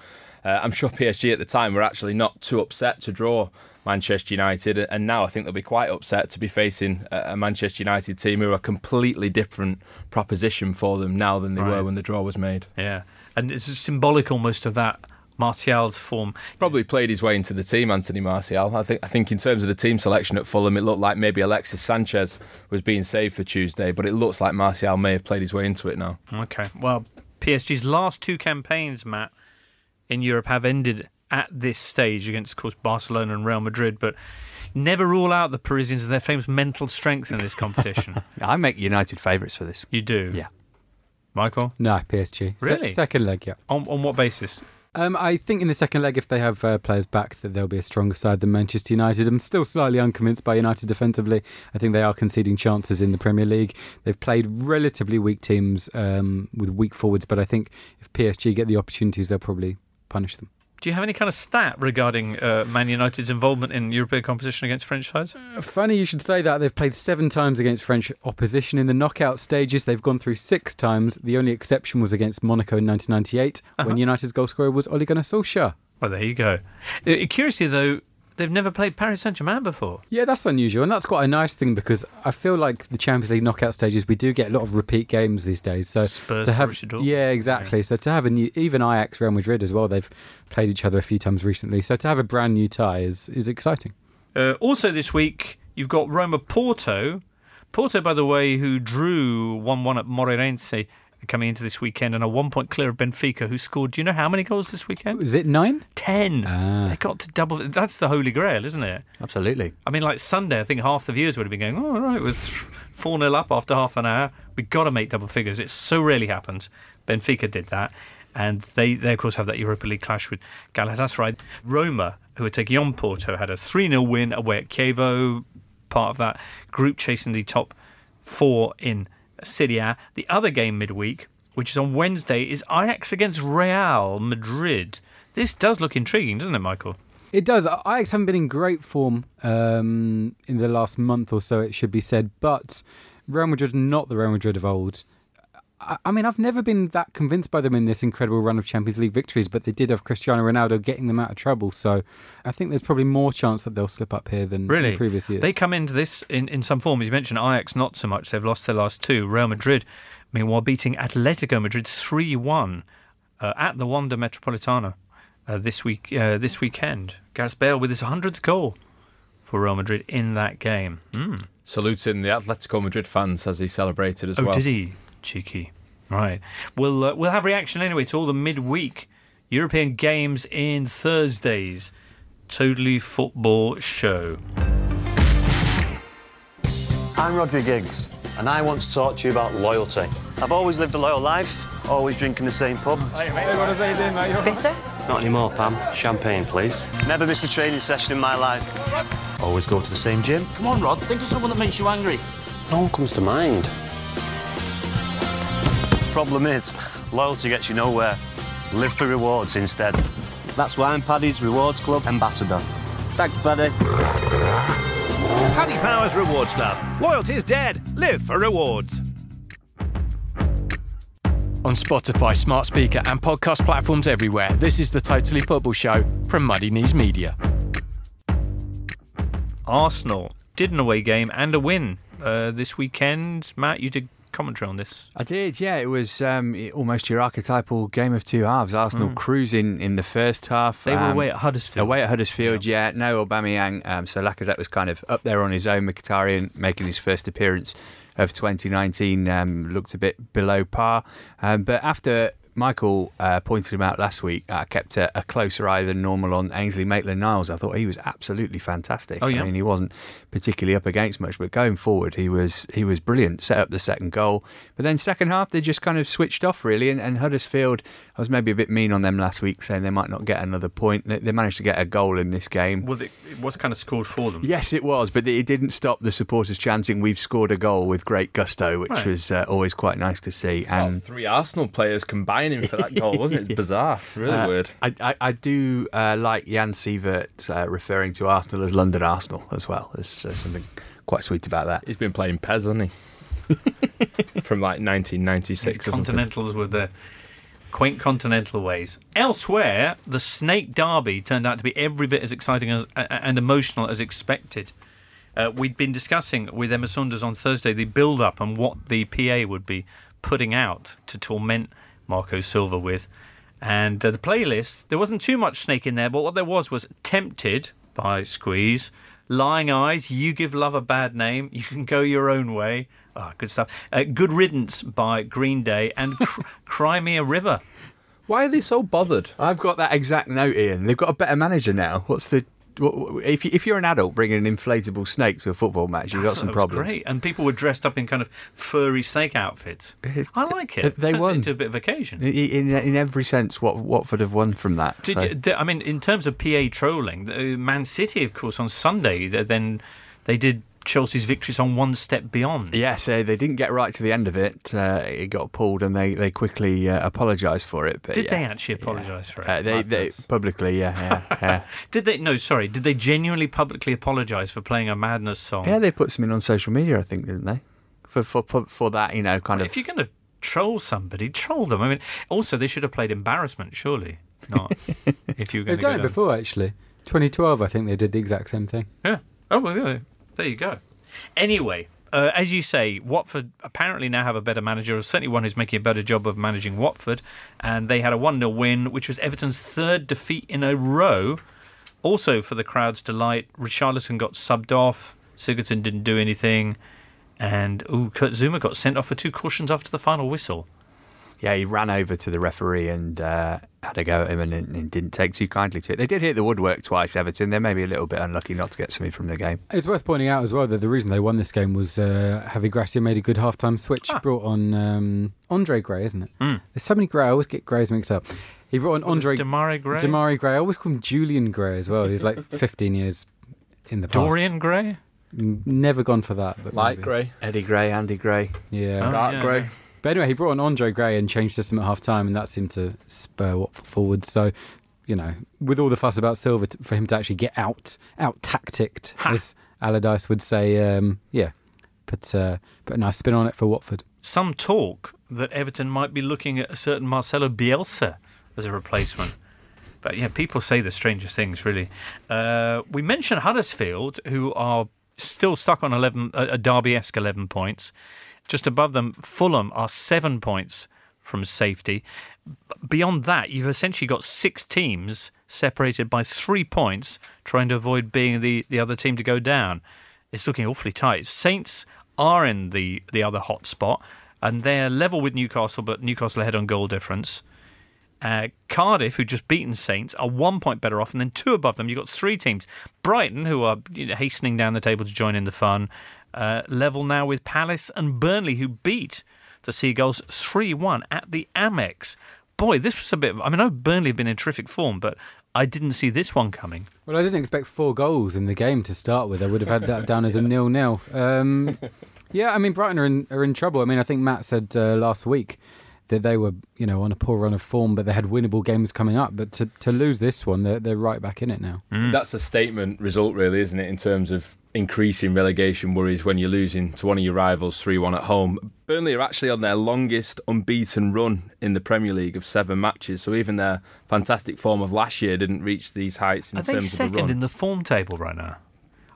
Uh, I'm sure PSG at the time were actually not too upset to draw Manchester United, and now I think they'll be quite upset to be facing a Manchester United team who are a completely different proposition for them now than they Right. were when the draw was made. Yeah. And it's symbolic almost of that Martial's form. Probably played his way into the team, Anthony Martial. I think. I think in terms of the team selection at Fulham, it looked like maybe Alexis Sanchez was being saved for Tuesday, but it looks like Martial may have played his way into it now. Okay. Well, PSG's last two campaigns, Matt, in Europe have ended at this stage against, of course, Barcelona and Real Madrid, but never rule out the Parisians and their famous mental strength in this competition. I make United favourites for this. you do? Yeah. Michael? No, PSG. Se- Really? second leg, yeah. On, on what basis? Um, I think in the second leg, if they have uh, players back, that they'll be a stronger side than Manchester United. I'm still slightly unconvinced by United defensively. I think they are conceding chances in the Premier League. They've played relatively weak teams um, with weak forwards, but I think if PSG get the opportunities, they'll probably punish them. Do you have any kind of stat regarding uh, Man United's involvement in European competition against French sides? Funny you should say that. They've played seven times against French opposition in the knockout stages. They've gone through six times. The only exception was against Monaco in 1998 when United's goal scorer was Ole Gunnar Solskjaer. Well, there you go. Uh, curiously, though, they've never played Paris Saint Germain before. Yeah, that's unusual, and that's quite a nice thing because I feel like the Champions League knockout stages we do get a lot of repeat games these days. So Spurs, to have yeah, exactly. So to have a new even Ajax, Real Madrid as well, they've played each other a few times recently. So to have a brand new tie is is exciting. Uh, also, this week, you've got Roma Porto. Porto, by the way, who drew 1 1 at Moreirense coming into this weekend and are one point clear of Benfica, who scored, do you know how many goals this weekend? Is it nine? 10. Ah. They got to double. That's the holy grail, isn't it? Absolutely. I mean, like Sunday, I think half the viewers would have been going, oh, all right, it was 4 0 up after half an hour. We've got to make double figures. It so rarely happens. Benfica did that. And they, they, of course, have that Europa League clash with Galatasaray. Roma, who are taking on Porto, had a 3 0 win away at Chievo, part of that group chasing the top four in Serie A. The other game midweek, which is on Wednesday, is Ajax against Real Madrid. This does look intriguing, doesn't it, Michael? It does. Ajax haven't been in great form um, in the last month or so, it should be said, but Real Madrid not the Real Madrid of old. I I mean, I've never been that convinced by them in this incredible run of Champions League victories, but they did have Cristiano Ronaldo getting them out of trouble. So I think there's probably more chance that they'll slip up here than Really? in previous years. They come into this in, in some form. As you mentioned, Ajax not so much. They've lost their last two. Real Madrid, meanwhile, beating Atletico Madrid 3 1 uh, at the Wanda Metropolitano uh, this week uh, this weekend. Gareth Bale with his 100th goal for Real Madrid in that game. Mm. Saluting the Atletico Madrid fans as he celebrated as Oh, well. did he? Cheeky. Right. We'll, uh, we'll have reaction anyway to all the midweek European games in Thursday's Totally Football Show. I'm Roger Giggs, and I want to talk to you about loyalty. I've always lived a loyal life, always drinking the same pub. Hey, mate. What is anything, mate? Bitter? Not anymore, Pam. Champagne, please. Never missed a training session in my life. Always go to the same gym. Come on, Rod, think of someone that makes you angry. No one comes to mind. Problem is, loyalty gets you nowhere. Live for rewards instead. That's why I'm Paddy's Rewards Club ambassador. Thanks, Paddy. Paddy Powers Rewards Club. Loyalty's dead. Live for rewards. On Spotify, smart speaker, and podcast platforms everywhere, this is the Totally Football Show from Muddy Knees Media. Arsenal did an away game and a win uh, this weekend. Matt, you did commentary on this. I did, yeah. It was um, almost your archetypal game of two halves. Arsenal cruising in the first half. Mm. They were um, away at Huddersfield. Away at Huddersfield, yeah. No Aubameyang. Um, so Lacazette was kind of up there on his own. Mkhitaryan making his first appearance of 2019 um, looked a bit below par. Um, but after Michael uh, pointed him out last week, I kept a, a closer eye than normal on Ainsley Maitland-Niles. I thought he was absolutely fantastic. Oh, yeah? I mean, he wasn't particularly up against much, but going forward, he was he was brilliant. Set up the second goal, but then second half they just kind of switched off really. And, and Huddersfield, I was maybe a bit mean on them last week, saying they might not get another point. They, they managed to get a goal in this game. Well, it, it was kind of scored for them. Yes, it was, but it didn't stop the supporters chanting, "We've scored a goal" with great gusto, which Right. was uh, always quite nice to see. About And three Arsenal players combining for that goal, wasn't it? Bizarre. Really uh, weird. I, I, I do uh, like Jan Siewert uh, referring to Arsenal as London Arsenal as well. There's uh, something quite sweet about that. He's been playing PES, hasn't he? From like 1996 These or. Continentals with the quaint continental ways. Elsewhere, the Snake Derby turned out to be every bit as exciting as, a- and emotional as expected. Uh, we'd been discussing with Emma Saunders on Thursday the build up and what the PA would be putting out to torment Marco Silva with. And uh, the playlist, there wasn't too much snake in there, but what there was was Tempted by Squeeze, Lying Eyes, You Give Love a Bad Name, You Can Go Your Own Way. Ah, good stuff. Uh, Good Riddance by Green Day and Cr- Cry Me a River. Why are they so bothered? I've got that exact note, Ian. They've got a better manager now. What's the if you, if you're an adult bringing an inflatable snake to a football match, you've got some problems. Great, and people were dressed up in kind of furry snake outfits. I like it. They Turns won. it into a bit of occasion. In, in, in every sense, what Watford have won from that. Did so- you, did- I mean, in terms of PA trolling, uh, Man City, of course, on Sunday, then they did Chelsea's victories on one step beyond. Yes, uh, they didn't get right to the end of it. Uh, it got pulled, and they they quickly uh, apologised for it. But Did yeah. they actually apologise for it? Uh, they, they publicly, yeah, yeah, yeah. Did they? No, sorry. Did they genuinely publicly apologise for playing a madness song? yeah, they put something on social media, I think, didn't they? For for for, for that, you know, kind Well, of. if you're going to troll somebody, troll them. I mean, also they should have played embarrassment, surely. Not if you were going They've done go it down. before, actually. 2012, I think they did the exact same thing. Yeah. Oh, well, yeah. There you go. Anyway, uh, as you say, Watford apparently now have a better manager, or certainly one who's making a better job of managing Watford. And they had a 1 0 win, which was Everton's third defeat in a row. Also, for the crowd's delight, Richarlison got subbed off, Sigurdsson didn't do anything. And ooh, Kurt Zouma got sent off for two cautions after the final whistle. Yeah, he ran over to the referee and uh, had a go at him and, and didn't take too kindly to it. They did hit the woodwork twice, Everton. They're maybe a little bit unlucky not to get something from the game. It's worth pointing out as well that the reason they won this game was uh, Javi Gracia made a good halftime switch, brought on um, Andre Gray, isn't it? Mm. There's so many Gray, I always get Grays mixed up. He brought on Andre Demarai Gray? Demarai Gray. I always call him Julian Gray as well. He's like 15 years in the past. Dorian Gray? Never gone for that. But Light maybe. grey. Eddie Gray, Andy Gray. Yeah. Oh, Dark yeah. grey. But anyway, he brought on Andre Gray and changed system at half time, and that seemed to spur Watford forward. So, you know, with all the fuss about Silva, for him to actually get out out tacticked, as Allardyce would say, um, yeah, put uh, put a nice spin on it for Watford. some talk that Everton might be looking at a certain Marcelo Bielsa as a replacement. But yeah, people say the strangest things, really. Uh, we mentioned Huddersfield, who are still stuck on 11, a a Derby-esque 11 points. Just above them, Fulham are seven points from safety. Beyond that, you've essentially got six teams separated by three points, trying to avoid being the, the other team to go down. It's looking awfully tight. Saints are in the, the other hot spot, and they're level with Newcastle, but Newcastle ahead on goal difference. Uh, Cardiff, who just beaten Saints, are one point better off, and then two above them. You've got three teams. Brighton, who are you know, hastening down the table to join in the fun, uh, level now with Palace and Burnley, who beat the Seagulls 3 1 at the Amex. Boy, this was a bit. I mean, I know Burnley have been in terrific form, but I didn't see this one coming. Well, I didn't expect four goals in the game to start with. I would have had that down as a nil-nil. Um, yeah, I mean Brighton are in are in trouble. I mean, I think Matt said uh, last week that they were, you know, on a poor run of form, but they had winnable games coming up. But to, to lose this one, they're they're right back in it now. That's a statement result, really, isn't it, in terms of increasing relegation worries when you're losing to one of your rivals 3 1 at home. Burnley are actually on their longest unbeaten run in the Premier League of seven matches, so even their fantastic form of last year didn't reach these heights in Are terms of the second run. in the form table right now?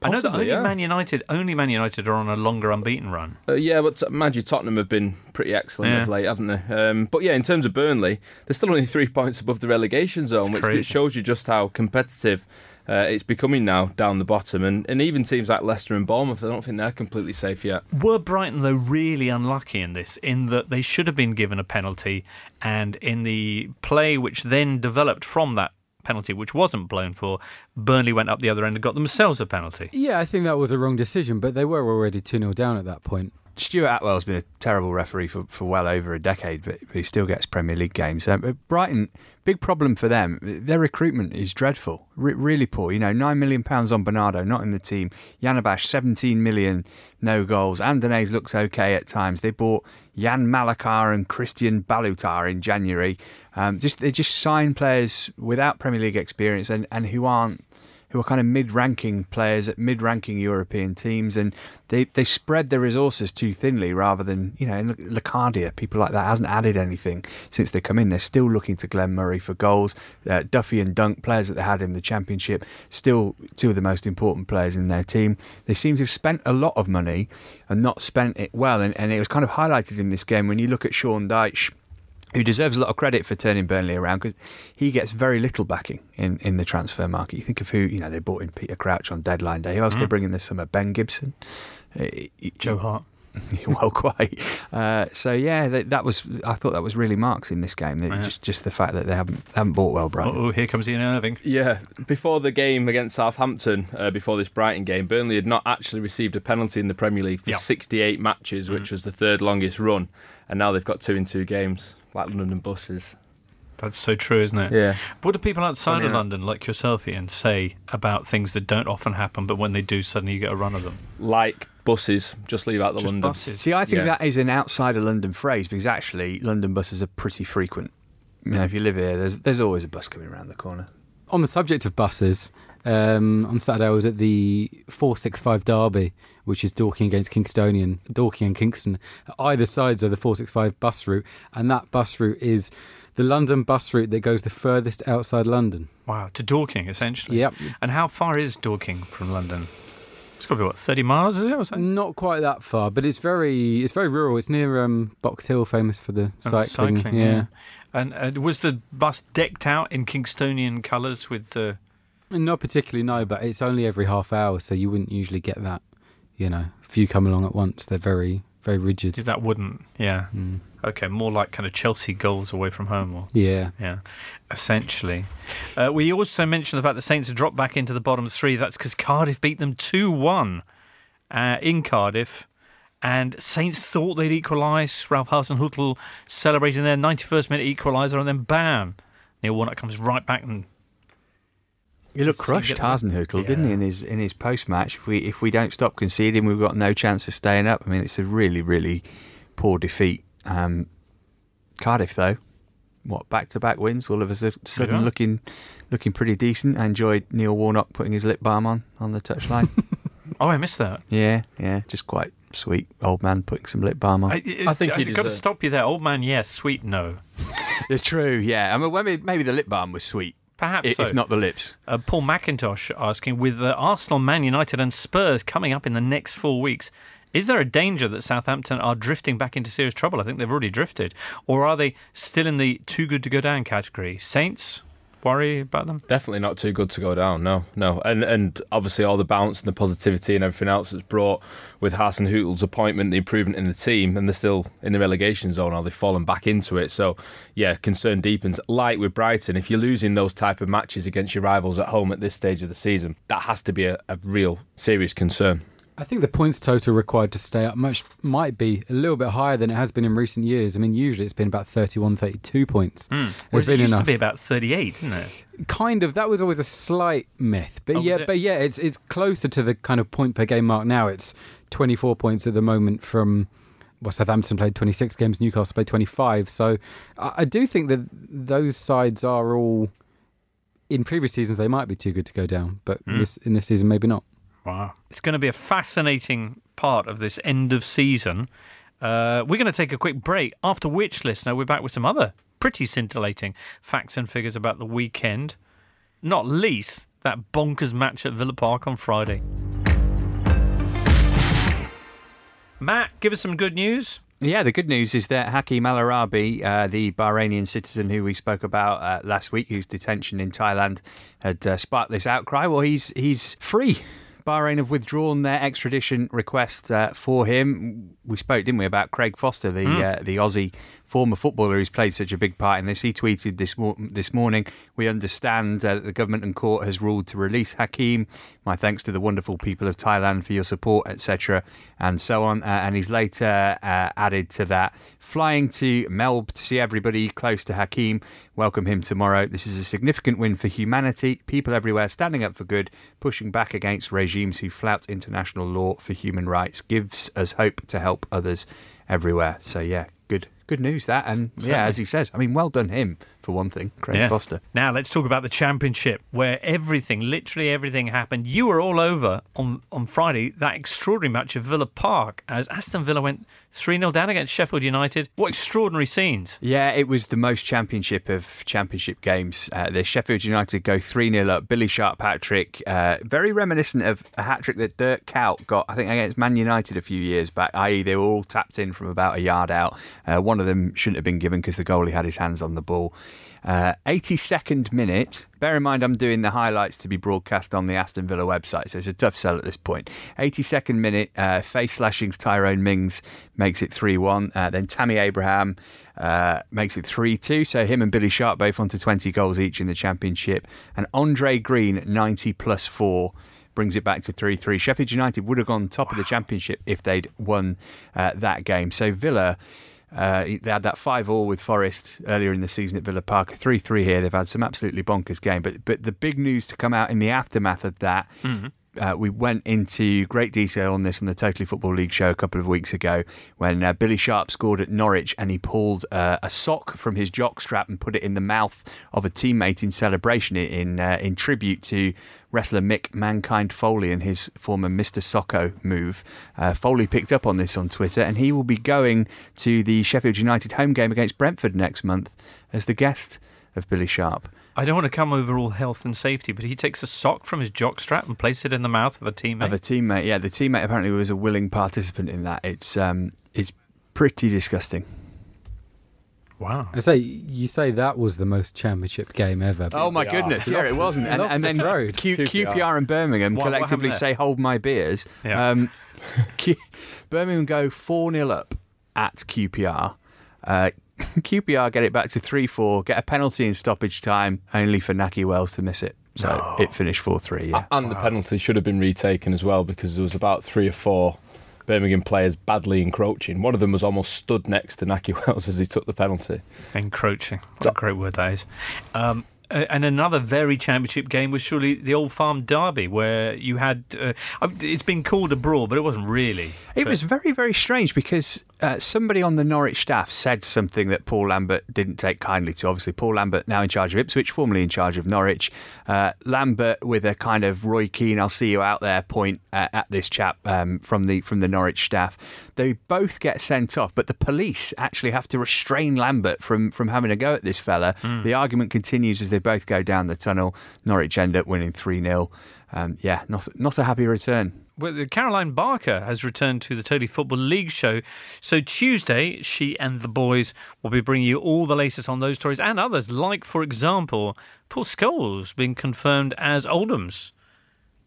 I know that only yeah. Man United, only Man United are on a longer unbeaten run. Uh, yeah, but mind you, Tottenham have been pretty excellent Yeah. of late, haven't they? Um, but yeah, in terms of Burnley, they're still only three points above the relegation zone, It's which crazy. which shows you just how competitive uh, it's becoming now down the bottom. And, and even teams like Leicester and Bournemouth, I don't think they're completely safe yet. Were Brighton though really unlucky in this, in that they should have been given a penalty, and in the play which then developed from that penalty, which wasn't blown for, Burnley went up the other end and got themselves a penalty. Yeah, I think that was a wrong decision, but they were already two 0 down at that point. Stuart Atwell's been a terrible referee for, for well over a decade, but, he still gets Premier League games. Um, Brighton, big problem for them. Their recruitment is dreadful, Re- really poor. You know, nine million pounds on Bernardo, not in the team. Jahanbakhsh, seventeen million, no goals. Andanese looks okay at times. They bought Jan Mlakar and Christian Balutar in January. Um, just they just sign players without Premier League experience and, and who aren't who are kind of mid-ranking players at mid-ranking European teams, and they, they spread their resources too thinly rather than you know at Locadia, people like that hasn't added anything since they come in. They're still looking to Glenn Murray for goals. Uh, Duffy and Dunk, players that they had in the Championship, still two of the most important players in their team. They seem to have spent a lot of money and not spent it well, and, and it was kind of highlighted in this game when you look at Sean Dyche who deserves a lot of credit for turning Burnley around because he gets very little backing in, in the transfer market. You think of who, you know, they bought in Peter Crouch on deadline day. Who else they bring in this summer? Ben Gibson? Uh, Joe Hart. well, quite. Uh, so yeah, that, that, was. I thought that was really marks in this game. Yeah. Just just the fact that they haven't haven't bought well, Brighton. Oh, here comes Ian Irving. Yeah, before the game against Southampton, uh, before this Brighton game, Burnley had not actually received a penalty in the Premier League for 68 matches, which mm. was the third longest run, and now they've got two in two games, like London buses. That's so true, isn't it? Yeah. What do people outside of London, like yourself, Ian, say about things that don't often happen, but when they do, suddenly you get a run of them? Like buses, just leave out the just London. Buses. See, I think yeah. that is an outside of London phrase because actually London buses are pretty frequent. You know, if you live here, there's there's always a bus coming around the corner. On the subject of buses, um, on Saturday I was at the 465 Derby, which is Dorking against Kingstonian, Dorking and Kingston, either sides of the 465 bus route, and that bus route is the London bus route that goes the furthest outside London. Wow, to Dorking essentially. Yep. And how far is Dorking from London? It's got to be what thirty miles, is it? Or something? Not quite that far, but it's very it's very rural. It's near um, Box Hill, famous for the oh, cycling. cycling yeah. yeah. And uh, was the bus decked out in Kingstonian colours with the? Not particularly, no. But it's only every half hour, so you wouldn't usually get that. You know, if you come along at once, they're very very rigid. That wouldn't, yeah. Mm. Okay, more like kind of Chelsea goals away from home, or yeah, yeah, essentially. Uh, we also mentioned the fact the Saints have dropped back into the bottom three. That's because Cardiff beat them two one uh, in Cardiff. And Saints thought they'd equalise. Ralph Hasenhüttl celebrating their 91st minute equaliser, and then bam, Neil Warnock comes right back and he looked crushed, Hasenhüttl, yeah. didn't he? In his in his post match, if we if we don't stop conceding, we've got no chance of staying up. I mean, it's a really really poor defeat. Um, Cardiff, though, what back to back wins, all of a sudden yeah. looking looking pretty decent. I enjoyed Neil Warnock putting his lip balm on on the touchline. oh, I missed that. Yeah, yeah, just quite sweet old man putting some lip balm on. I, it, I think you've got to stop you there, old man. Yes, sweet no. True, yeah. I mean, maybe, maybe the lip balm was sweet. Perhaps if, so. if not the lips. Uh, Paul McIntosh asking, with uh, Arsenal, Man United, and Spurs coming up in the next four weeks, is there a danger that Southampton are drifting back into serious trouble? I think they've already drifted, or are they still in the too good to go down category? Saints, worry about them? Definitely not too good to go down. No, no, and and obviously all the bounce and the positivity and everything else that's brought with Hassan Hasenhüttl's appointment, the improvement in the team, and they're still in the relegation zone. Are they've fallen back into it? So yeah, concern deepens. Like with Brighton, if you're losing those type of matches against your rivals at home at this stage of the season, that has to be a, a real serious concern. I think the points total required to stay up much might be a little bit higher than it has been in recent years. I mean, usually it's been about 31, 32 points. Mm. Well, it used enough. to be about 38, didn't it? Kind of. That was always a slight myth, but oh, yeah, but yeah, it's it's closer to the kind of point per game mark now. It's 24 points at the moment from. Well, Southampton played 26 games, Newcastle played 25. So I, I do think that those sides are all. In previous seasons, they might be too good to go down, but mm. this in this season, maybe not. Wow. It's going to be a fascinating part of this end of season. Uh, we're going to take a quick break, after which, listener, we're back with some other pretty scintillating facts and figures about the weekend. Not least that bonkers match at Villa Park on Friday. Matt, give us some good news. Yeah, the good news is that Hakeem Al Araibi, uh, the Bahrainian citizen who we spoke about uh, last week, whose detention in Thailand had uh, sparked this outcry, well, he's he's free. Bahrain have withdrawn their extradition request uh, for him. We spoke, didn't we, about Craig Foster, the mm. uh, the Aussie former footballer who's played such a big part in this. He tweeted this this morning, "We understand uh, that the government and court has ruled to release Hakeem. My thanks to the wonderful people of Thailand for your support, etc." and so on. Uh, and he's later uh, added to that, flying to Melbourne to see everybody close to Hakeem. Welcome him tomorrow. This is a significant win for humanity. People everywhere standing up for good, pushing back against regimes who flout international law for human rights. Gives us hope to help others everywhere. So yeah, good good news that. And Certainly. yeah, as he says, I mean, well done him for one thing, Craig yeah. Foster. Now let's talk about the championship, where everything, literally everything, happened. You were all over on on Friday that extraordinary match of Villa Park as Aston Villa went three 0 down against Sheffield United. What extraordinary scenes! Yeah, it was the most championship of championship games. Uh, the Sheffield United go three 0 up. Billy Sharp hat trick, uh, very reminiscent of a hat trick that Dirk Kuyt got, I think, against Man United a few years back. I.e., they were all tapped in from about a yard out. Uh, one of them shouldn't have been given because the goalie had his hands on the ball. Uh, 82nd minute. Bear in mind, I'm doing the highlights to be broadcast on the Aston Villa website, so it's a tough sell at this point. 82nd minute, uh, face slashings Tyrone Mings makes it 3 1. Uh, then Tammy Abraham uh, makes it 3 2. So him and Billy Sharp both onto 20 goals each in the Championship. And Andre Green, 90 plus 4 brings it back to 3 3. Sheffield United would have gone top of the Championship if they'd won uh, that game. So Villa. Uh, they had that five all with Forest earlier in the season at Villa Park. Three three here. They've had some absolutely bonkers game, but but the big news to come out in the aftermath of that mm-hmm uh, we went into great detail on this on the Totally Football League show a couple of weeks ago when uh, Billy Sharp scored at Norwich and he pulled uh, a sock from his jockstrap and put it in the mouth of a teammate in celebration in uh, in tribute to wrestler Mick Mankind Foley and his former Mr. Socko move. Uh, Foley picked up on this on Twitter and he will be going to the Sheffield United home game against Brentford next month as the guest of Billy Sharp. I don't want to come over all health and safety, but he takes a sock from his jockstrap and places it in the mouth of a teammate. Of a teammate, yeah. The teammate apparently was a willing participant in that. It's um, it's pretty disgusting. Wow. I say you say that was the most championship game ever. Oh my goodness, yeah, it wasn't. And, and then road. Q, QPR. QPR. and Birmingham what, collectively what say hold my beers. Yeah. Um, Q, Birmingham go 4 0 up at QPR. Uh, QPR get it back to 3 4, get a penalty in stoppage time, only for Nahki Wells to miss it. So no. it finished 4 3. Yeah. And wow. the penalty should have been retaken as well because there was about three or four Birmingham players badly encroaching. One of them was almost stood next to Nahki Wells as he took the penalty. Encroaching. What a great word that is. Um, and another very championship game was surely the Old Farm Derby, where you had. Uh, it's been called a brawl, but it wasn't really. It was very, very strange because uh, somebody on the Norwich staff said something that Paul Lambert didn't take kindly to. Obviously, Paul Lambert now in charge of Ipswich, formerly in charge of Norwich. Uh, Lambert with a kind of Roy Keane, "I'll see you out there" point uh, at this chap um, from the from the Norwich staff. They both get sent off, but the police actually have to restrain Lambert from from having a go at this fella. Mm. The argument continues as they both go down the tunnel. Norwich end up winning three 0 um, Yeah, not not a happy return Caroline Barker has returned to the Totally Football League show. So Tuesday, she and the boys will be bringing you all the latest on those stories and others, like, for example, Paul Scholes being confirmed as Oldham's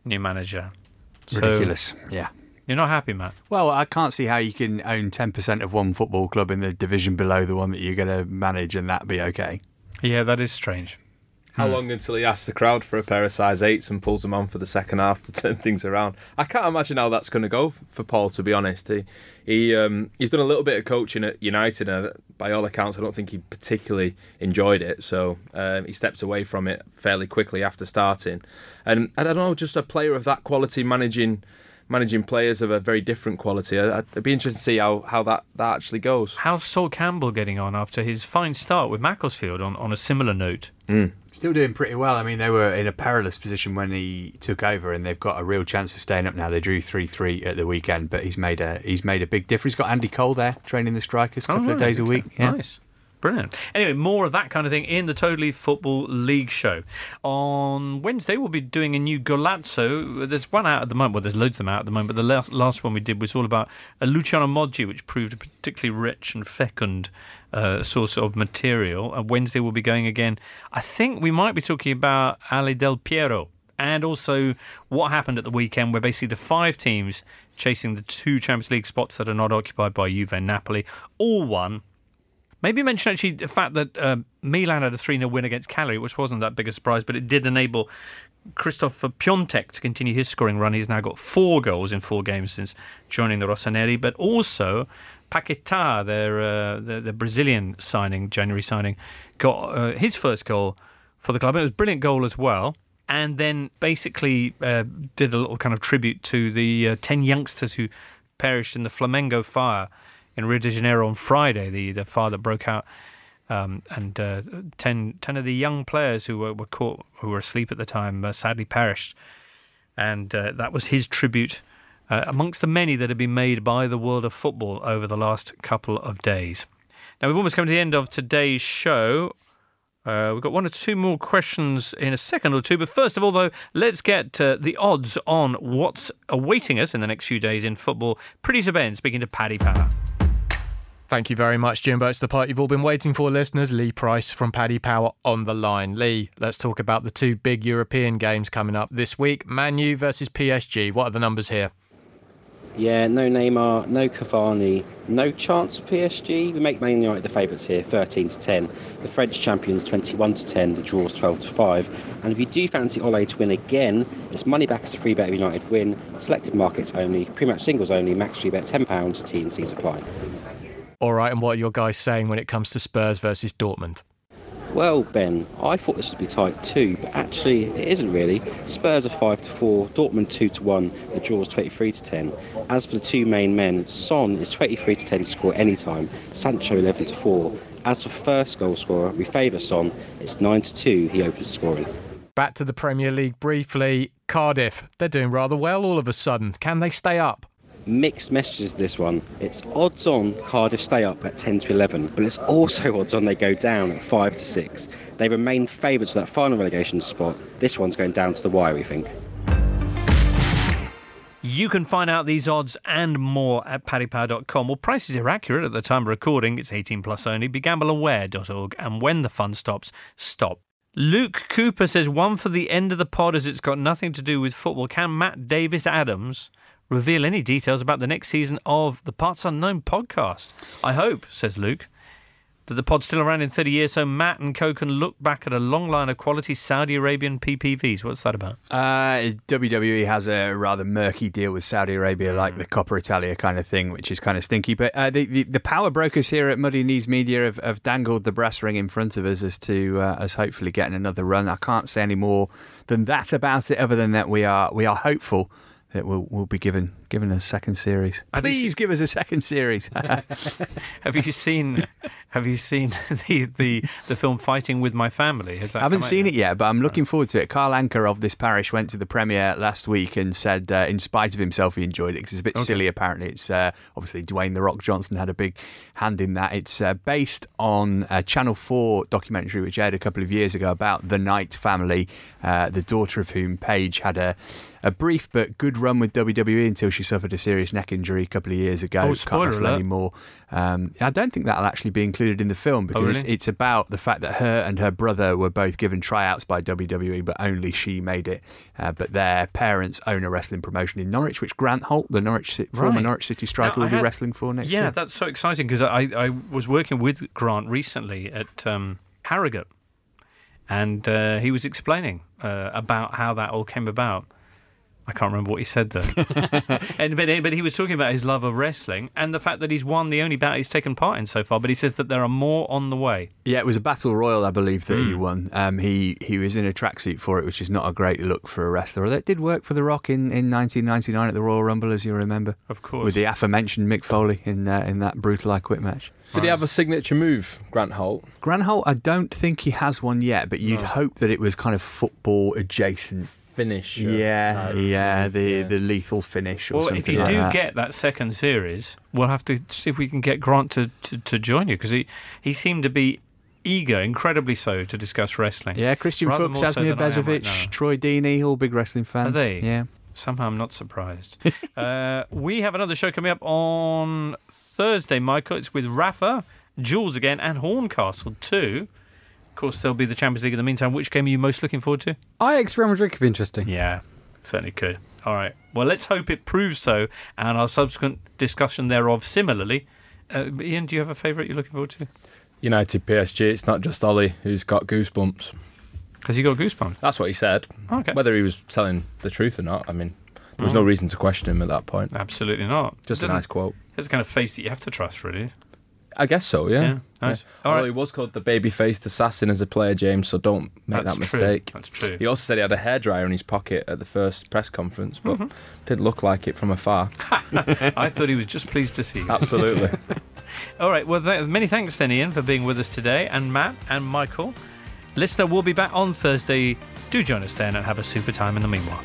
new manager. Ridiculous, so, yeah. You're not happy, Matt? Well, I can't see how you can own 10% of one football club in the division below the one that you're going to manage and that be okay. Yeah, that is strange. How hmm. long until he asks the crowd for a pair of size eights and pulls them on for the second half to turn things around? I can't imagine how that's going to go for Paul. To be honest, he he um, he's done a little bit of coaching at United, and by all accounts, I don't think he particularly enjoyed it. So um, he steps away from it fairly quickly after starting. And I don't know, just a player of that quality managing managing players of a very different quality. I'd be interested to see how, how that, that actually goes. How's Sol Campbell getting on after his fine start with Macclesfield on, on a similar note? Mm. Still doing pretty well. I mean, they were in a perilous position when he took over, and they've got a real chance of staying up now. They drew three three at the weekend, but he's made a he's made a big difference. He's got Andy Cole there training the strikers a couple oh, right. of days a week. Yeah. Nice. Brilliant. Anyway, more of that kind of thing in the Totally Football League show. On Wednesday, we'll be doing a new Golazzo. There's one out at the moment. Well, there's loads of them out at the moment, but the last, last one we did was all about a Luciano Moggi, which proved a particularly rich and fecund uh, source of material. And Wednesday, we'll be going again. I think we might be talking about Ale Del Piero and also what happened at the weekend, where basically the five teams chasing the two Champions League spots that are not occupied by Juve and Napoli all won Maybe mention actually the fact that uh, Milan had a 3 0 win against Cagliari, which wasn't that big a surprise, but it did enable Krzysztof Piątek to continue his scoring run. He's now got four goals in four games since joining the Rossoneri, but also Paquetá, their, uh, the, the, Brazilian signing, January signing, got uh, his first goal for the club. It was a brilliant goal as well. And then basically uh, did a little kind of tribute to the uh, 10 youngsters who perished in the Flamengo fire in Rio de Janeiro on Friday. The the fire that broke out, um, and uh, 10, 10 of the young players who were, were caught who were asleep at the time uh, sadly perished, and uh, that was his tribute. Uh, amongst the many that have been made by the world of football over the last couple of days. Now, we've almost come to the end of today's show. Uh, we've got one or two more questions in a second or two. But first of all, though, let's get uh, the odds on what's awaiting us in the next few days in football. To Ben speaking to Paddy Power. Thank you very much, Jimbo. It's the part you've all been waiting for, listeners. Lee Price from Paddy Power on the line. Lee, let's talk about the two big European games coming up this week Man U versus PSG. What are the numbers here? Yeah, no Neymar, no Cavani, no chance for PSG. We make Man United the favourites here, 13 to 10. The French champions 21 to 10. The draws 12 to 5. And if you do fancy Ole to win again, it's money back as a free bet if United win. Selected markets only, pre-match singles only. Max free bet 10 pounds. T and C's apply. All right, and what are your guys saying when it comes to Spurs versus Dortmund? Well, Ben, I thought this would be tight too, but actually it isn't really. Spurs are five to four, Dortmund two to one. The draw is twenty-three to ten. As for the two main men, Son is twenty-three to ten to score any time. Sancho eleven to four. As for first goal scorer, we favour Son. It's nine to two. He opens scoring. Back to the Premier League briefly. Cardiff, they're doing rather well all of a sudden. Can they stay up? Mixed messages this one. It's odds on Cardiff stay up at 10 to 11, but it's also odds on they go down at 5 to 6. They remain favourites for that final relegation spot. This one's going down to the wire, we think. You can find out these odds and more at paddypower.com. Well, prices are accurate at the time of recording. It's 18 plus only. BeGambleAware.org. And when the fun stops, stop. Luke Cooper says one for the end of the pod as it's got nothing to do with football. Can Matt Davies-Adams reveal any details about the next season of the Parts Unknown podcast. I hope, says Luke, that the pod's still around in 30 years so Matt and Co can look back at a long line of quality Saudi Arabian PPVs. What's that about? Uh, WWE has a rather murky deal with Saudi Arabia, like the Coppa Italia kind of thing, which is kind of stinky. But uh, the, the, the power brokers here at Muddy Knees Media have, have dangled the brass ring in front of us as to uh, us hopefully getting another run. I can't say any more than that about it, other than that we are we are hopeful that will will be given given us a second series. Please give us a second series. have you seen Have you seen the, the, the film Fighting with My Family? Has that I haven't seen it yet, but I'm looking forward to it. Carl Anka of this parish went to the premiere last week and said, uh, in spite of himself, he enjoyed it because it's a bit okay. silly. Apparently, it's uh, obviously Dwayne the Rock Johnson had a big hand in that. It's uh, based on a Channel Four documentary which aired a couple of years ago about the Knight family, uh, the daughter of whom Paige had a a brief but good run with WWE until she suffered a serious neck injury a couple of years ago. Oh, spoiler Can't alert. anymore. Um, I don't think that'll actually be included in the film because oh, really? it's, it's, about the fact that her and her brother were both given tryouts by WWE, but only she made it. Uh, but their parents own a wrestling promotion in Norwich, which Grant Holt, the Norwich right. former Norwich City striker, now, will had, be wrestling for next yeah, year. Yeah, that's so exciting because I, I was working with Grant recently at um, Harrogate, and uh, he was explaining uh, about how that all came about. I can't remember what he said there. and, but, but he was talking about his love of wrestling and the fact that he's won the only bout he's taken part in so far. But he says that there are more on the way. Yeah, it was a battle royal, I believe, that mm. he hmm. won. Um, he he was in a tracksuit for it, which is not a great look for a wrestler. Although it did work for The Rock in, in 1999 at the Royal Rumble, as you remember. Of course. With the aforementioned Mick Foley in uh, in that brutal I Quit match. Did he have a signature move, Grant Holt? Grant Holt, I don't think he has one yet, but you'd no. hope that it was kind of football adjacent finish. Yeah, yeah, the yeah. the lethal finish. well, if you like do that. get that second series, we'll have to see if we can get Grant to, to, to join you because he, he seemed to be eager, incredibly so, to discuss wrestling. Yeah, Christian Fuchs, Asmir so Begović, right Troy Deeney, all big wrestling fans. Are they? Yeah. Somehow I'm not surprised. uh, we have another show coming up on Thursday, Michael. It's with Rafa, Jules again, and Horncastle too. Of course, there'll be the Champions League in the meantime. Which game are you most looking forward to? Ajax Real Madrid could be interesting. Yeah, certainly could. All right. Well, let's hope it proves so, and our subsequent discussion thereof similarly. Uh, Ian, do you have a favourite you're looking forward to? United PSG. It's not just Ole who's got goosebumps. Has he got goosebumps? That's what he said. Okay. Whether he was telling the truth or not, I mean, there was oh. no reason to question him at that point. Absolutely not. Just a nice quote. It's the kind of face that you have to trust, really. I guess so, yeah. yeah nice. Yeah. All right. he was called the baby-faced assassin as a player, James. So don't make That's that mistake. True. That's true. He also said he had a hairdryer in his pocket at the first press conference, but mm-hmm. did look like it from afar. I thought he was just pleased to see you. Absolutely. All right. Well, th- many thanks then, Ian, for being with us today, and Matt and Michael. Listener, we'll be back on Thursday. Do join us then and have a super time in the meanwhile.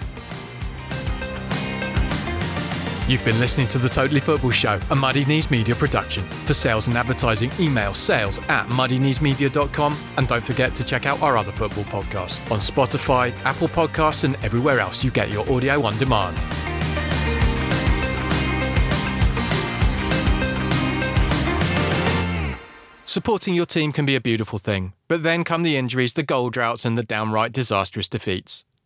You've been listening to The Totally Football Show, a Muddy Knees Media production. For sales and advertising, email sales at muddykneesmedia.com and don't forget to check out our other football podcasts on Spotify, Apple Podcasts, and everywhere else you get your audio on demand. Supporting your team can be a beautiful thing, but then come the injuries, the goal droughts, and the downright disastrous defeats.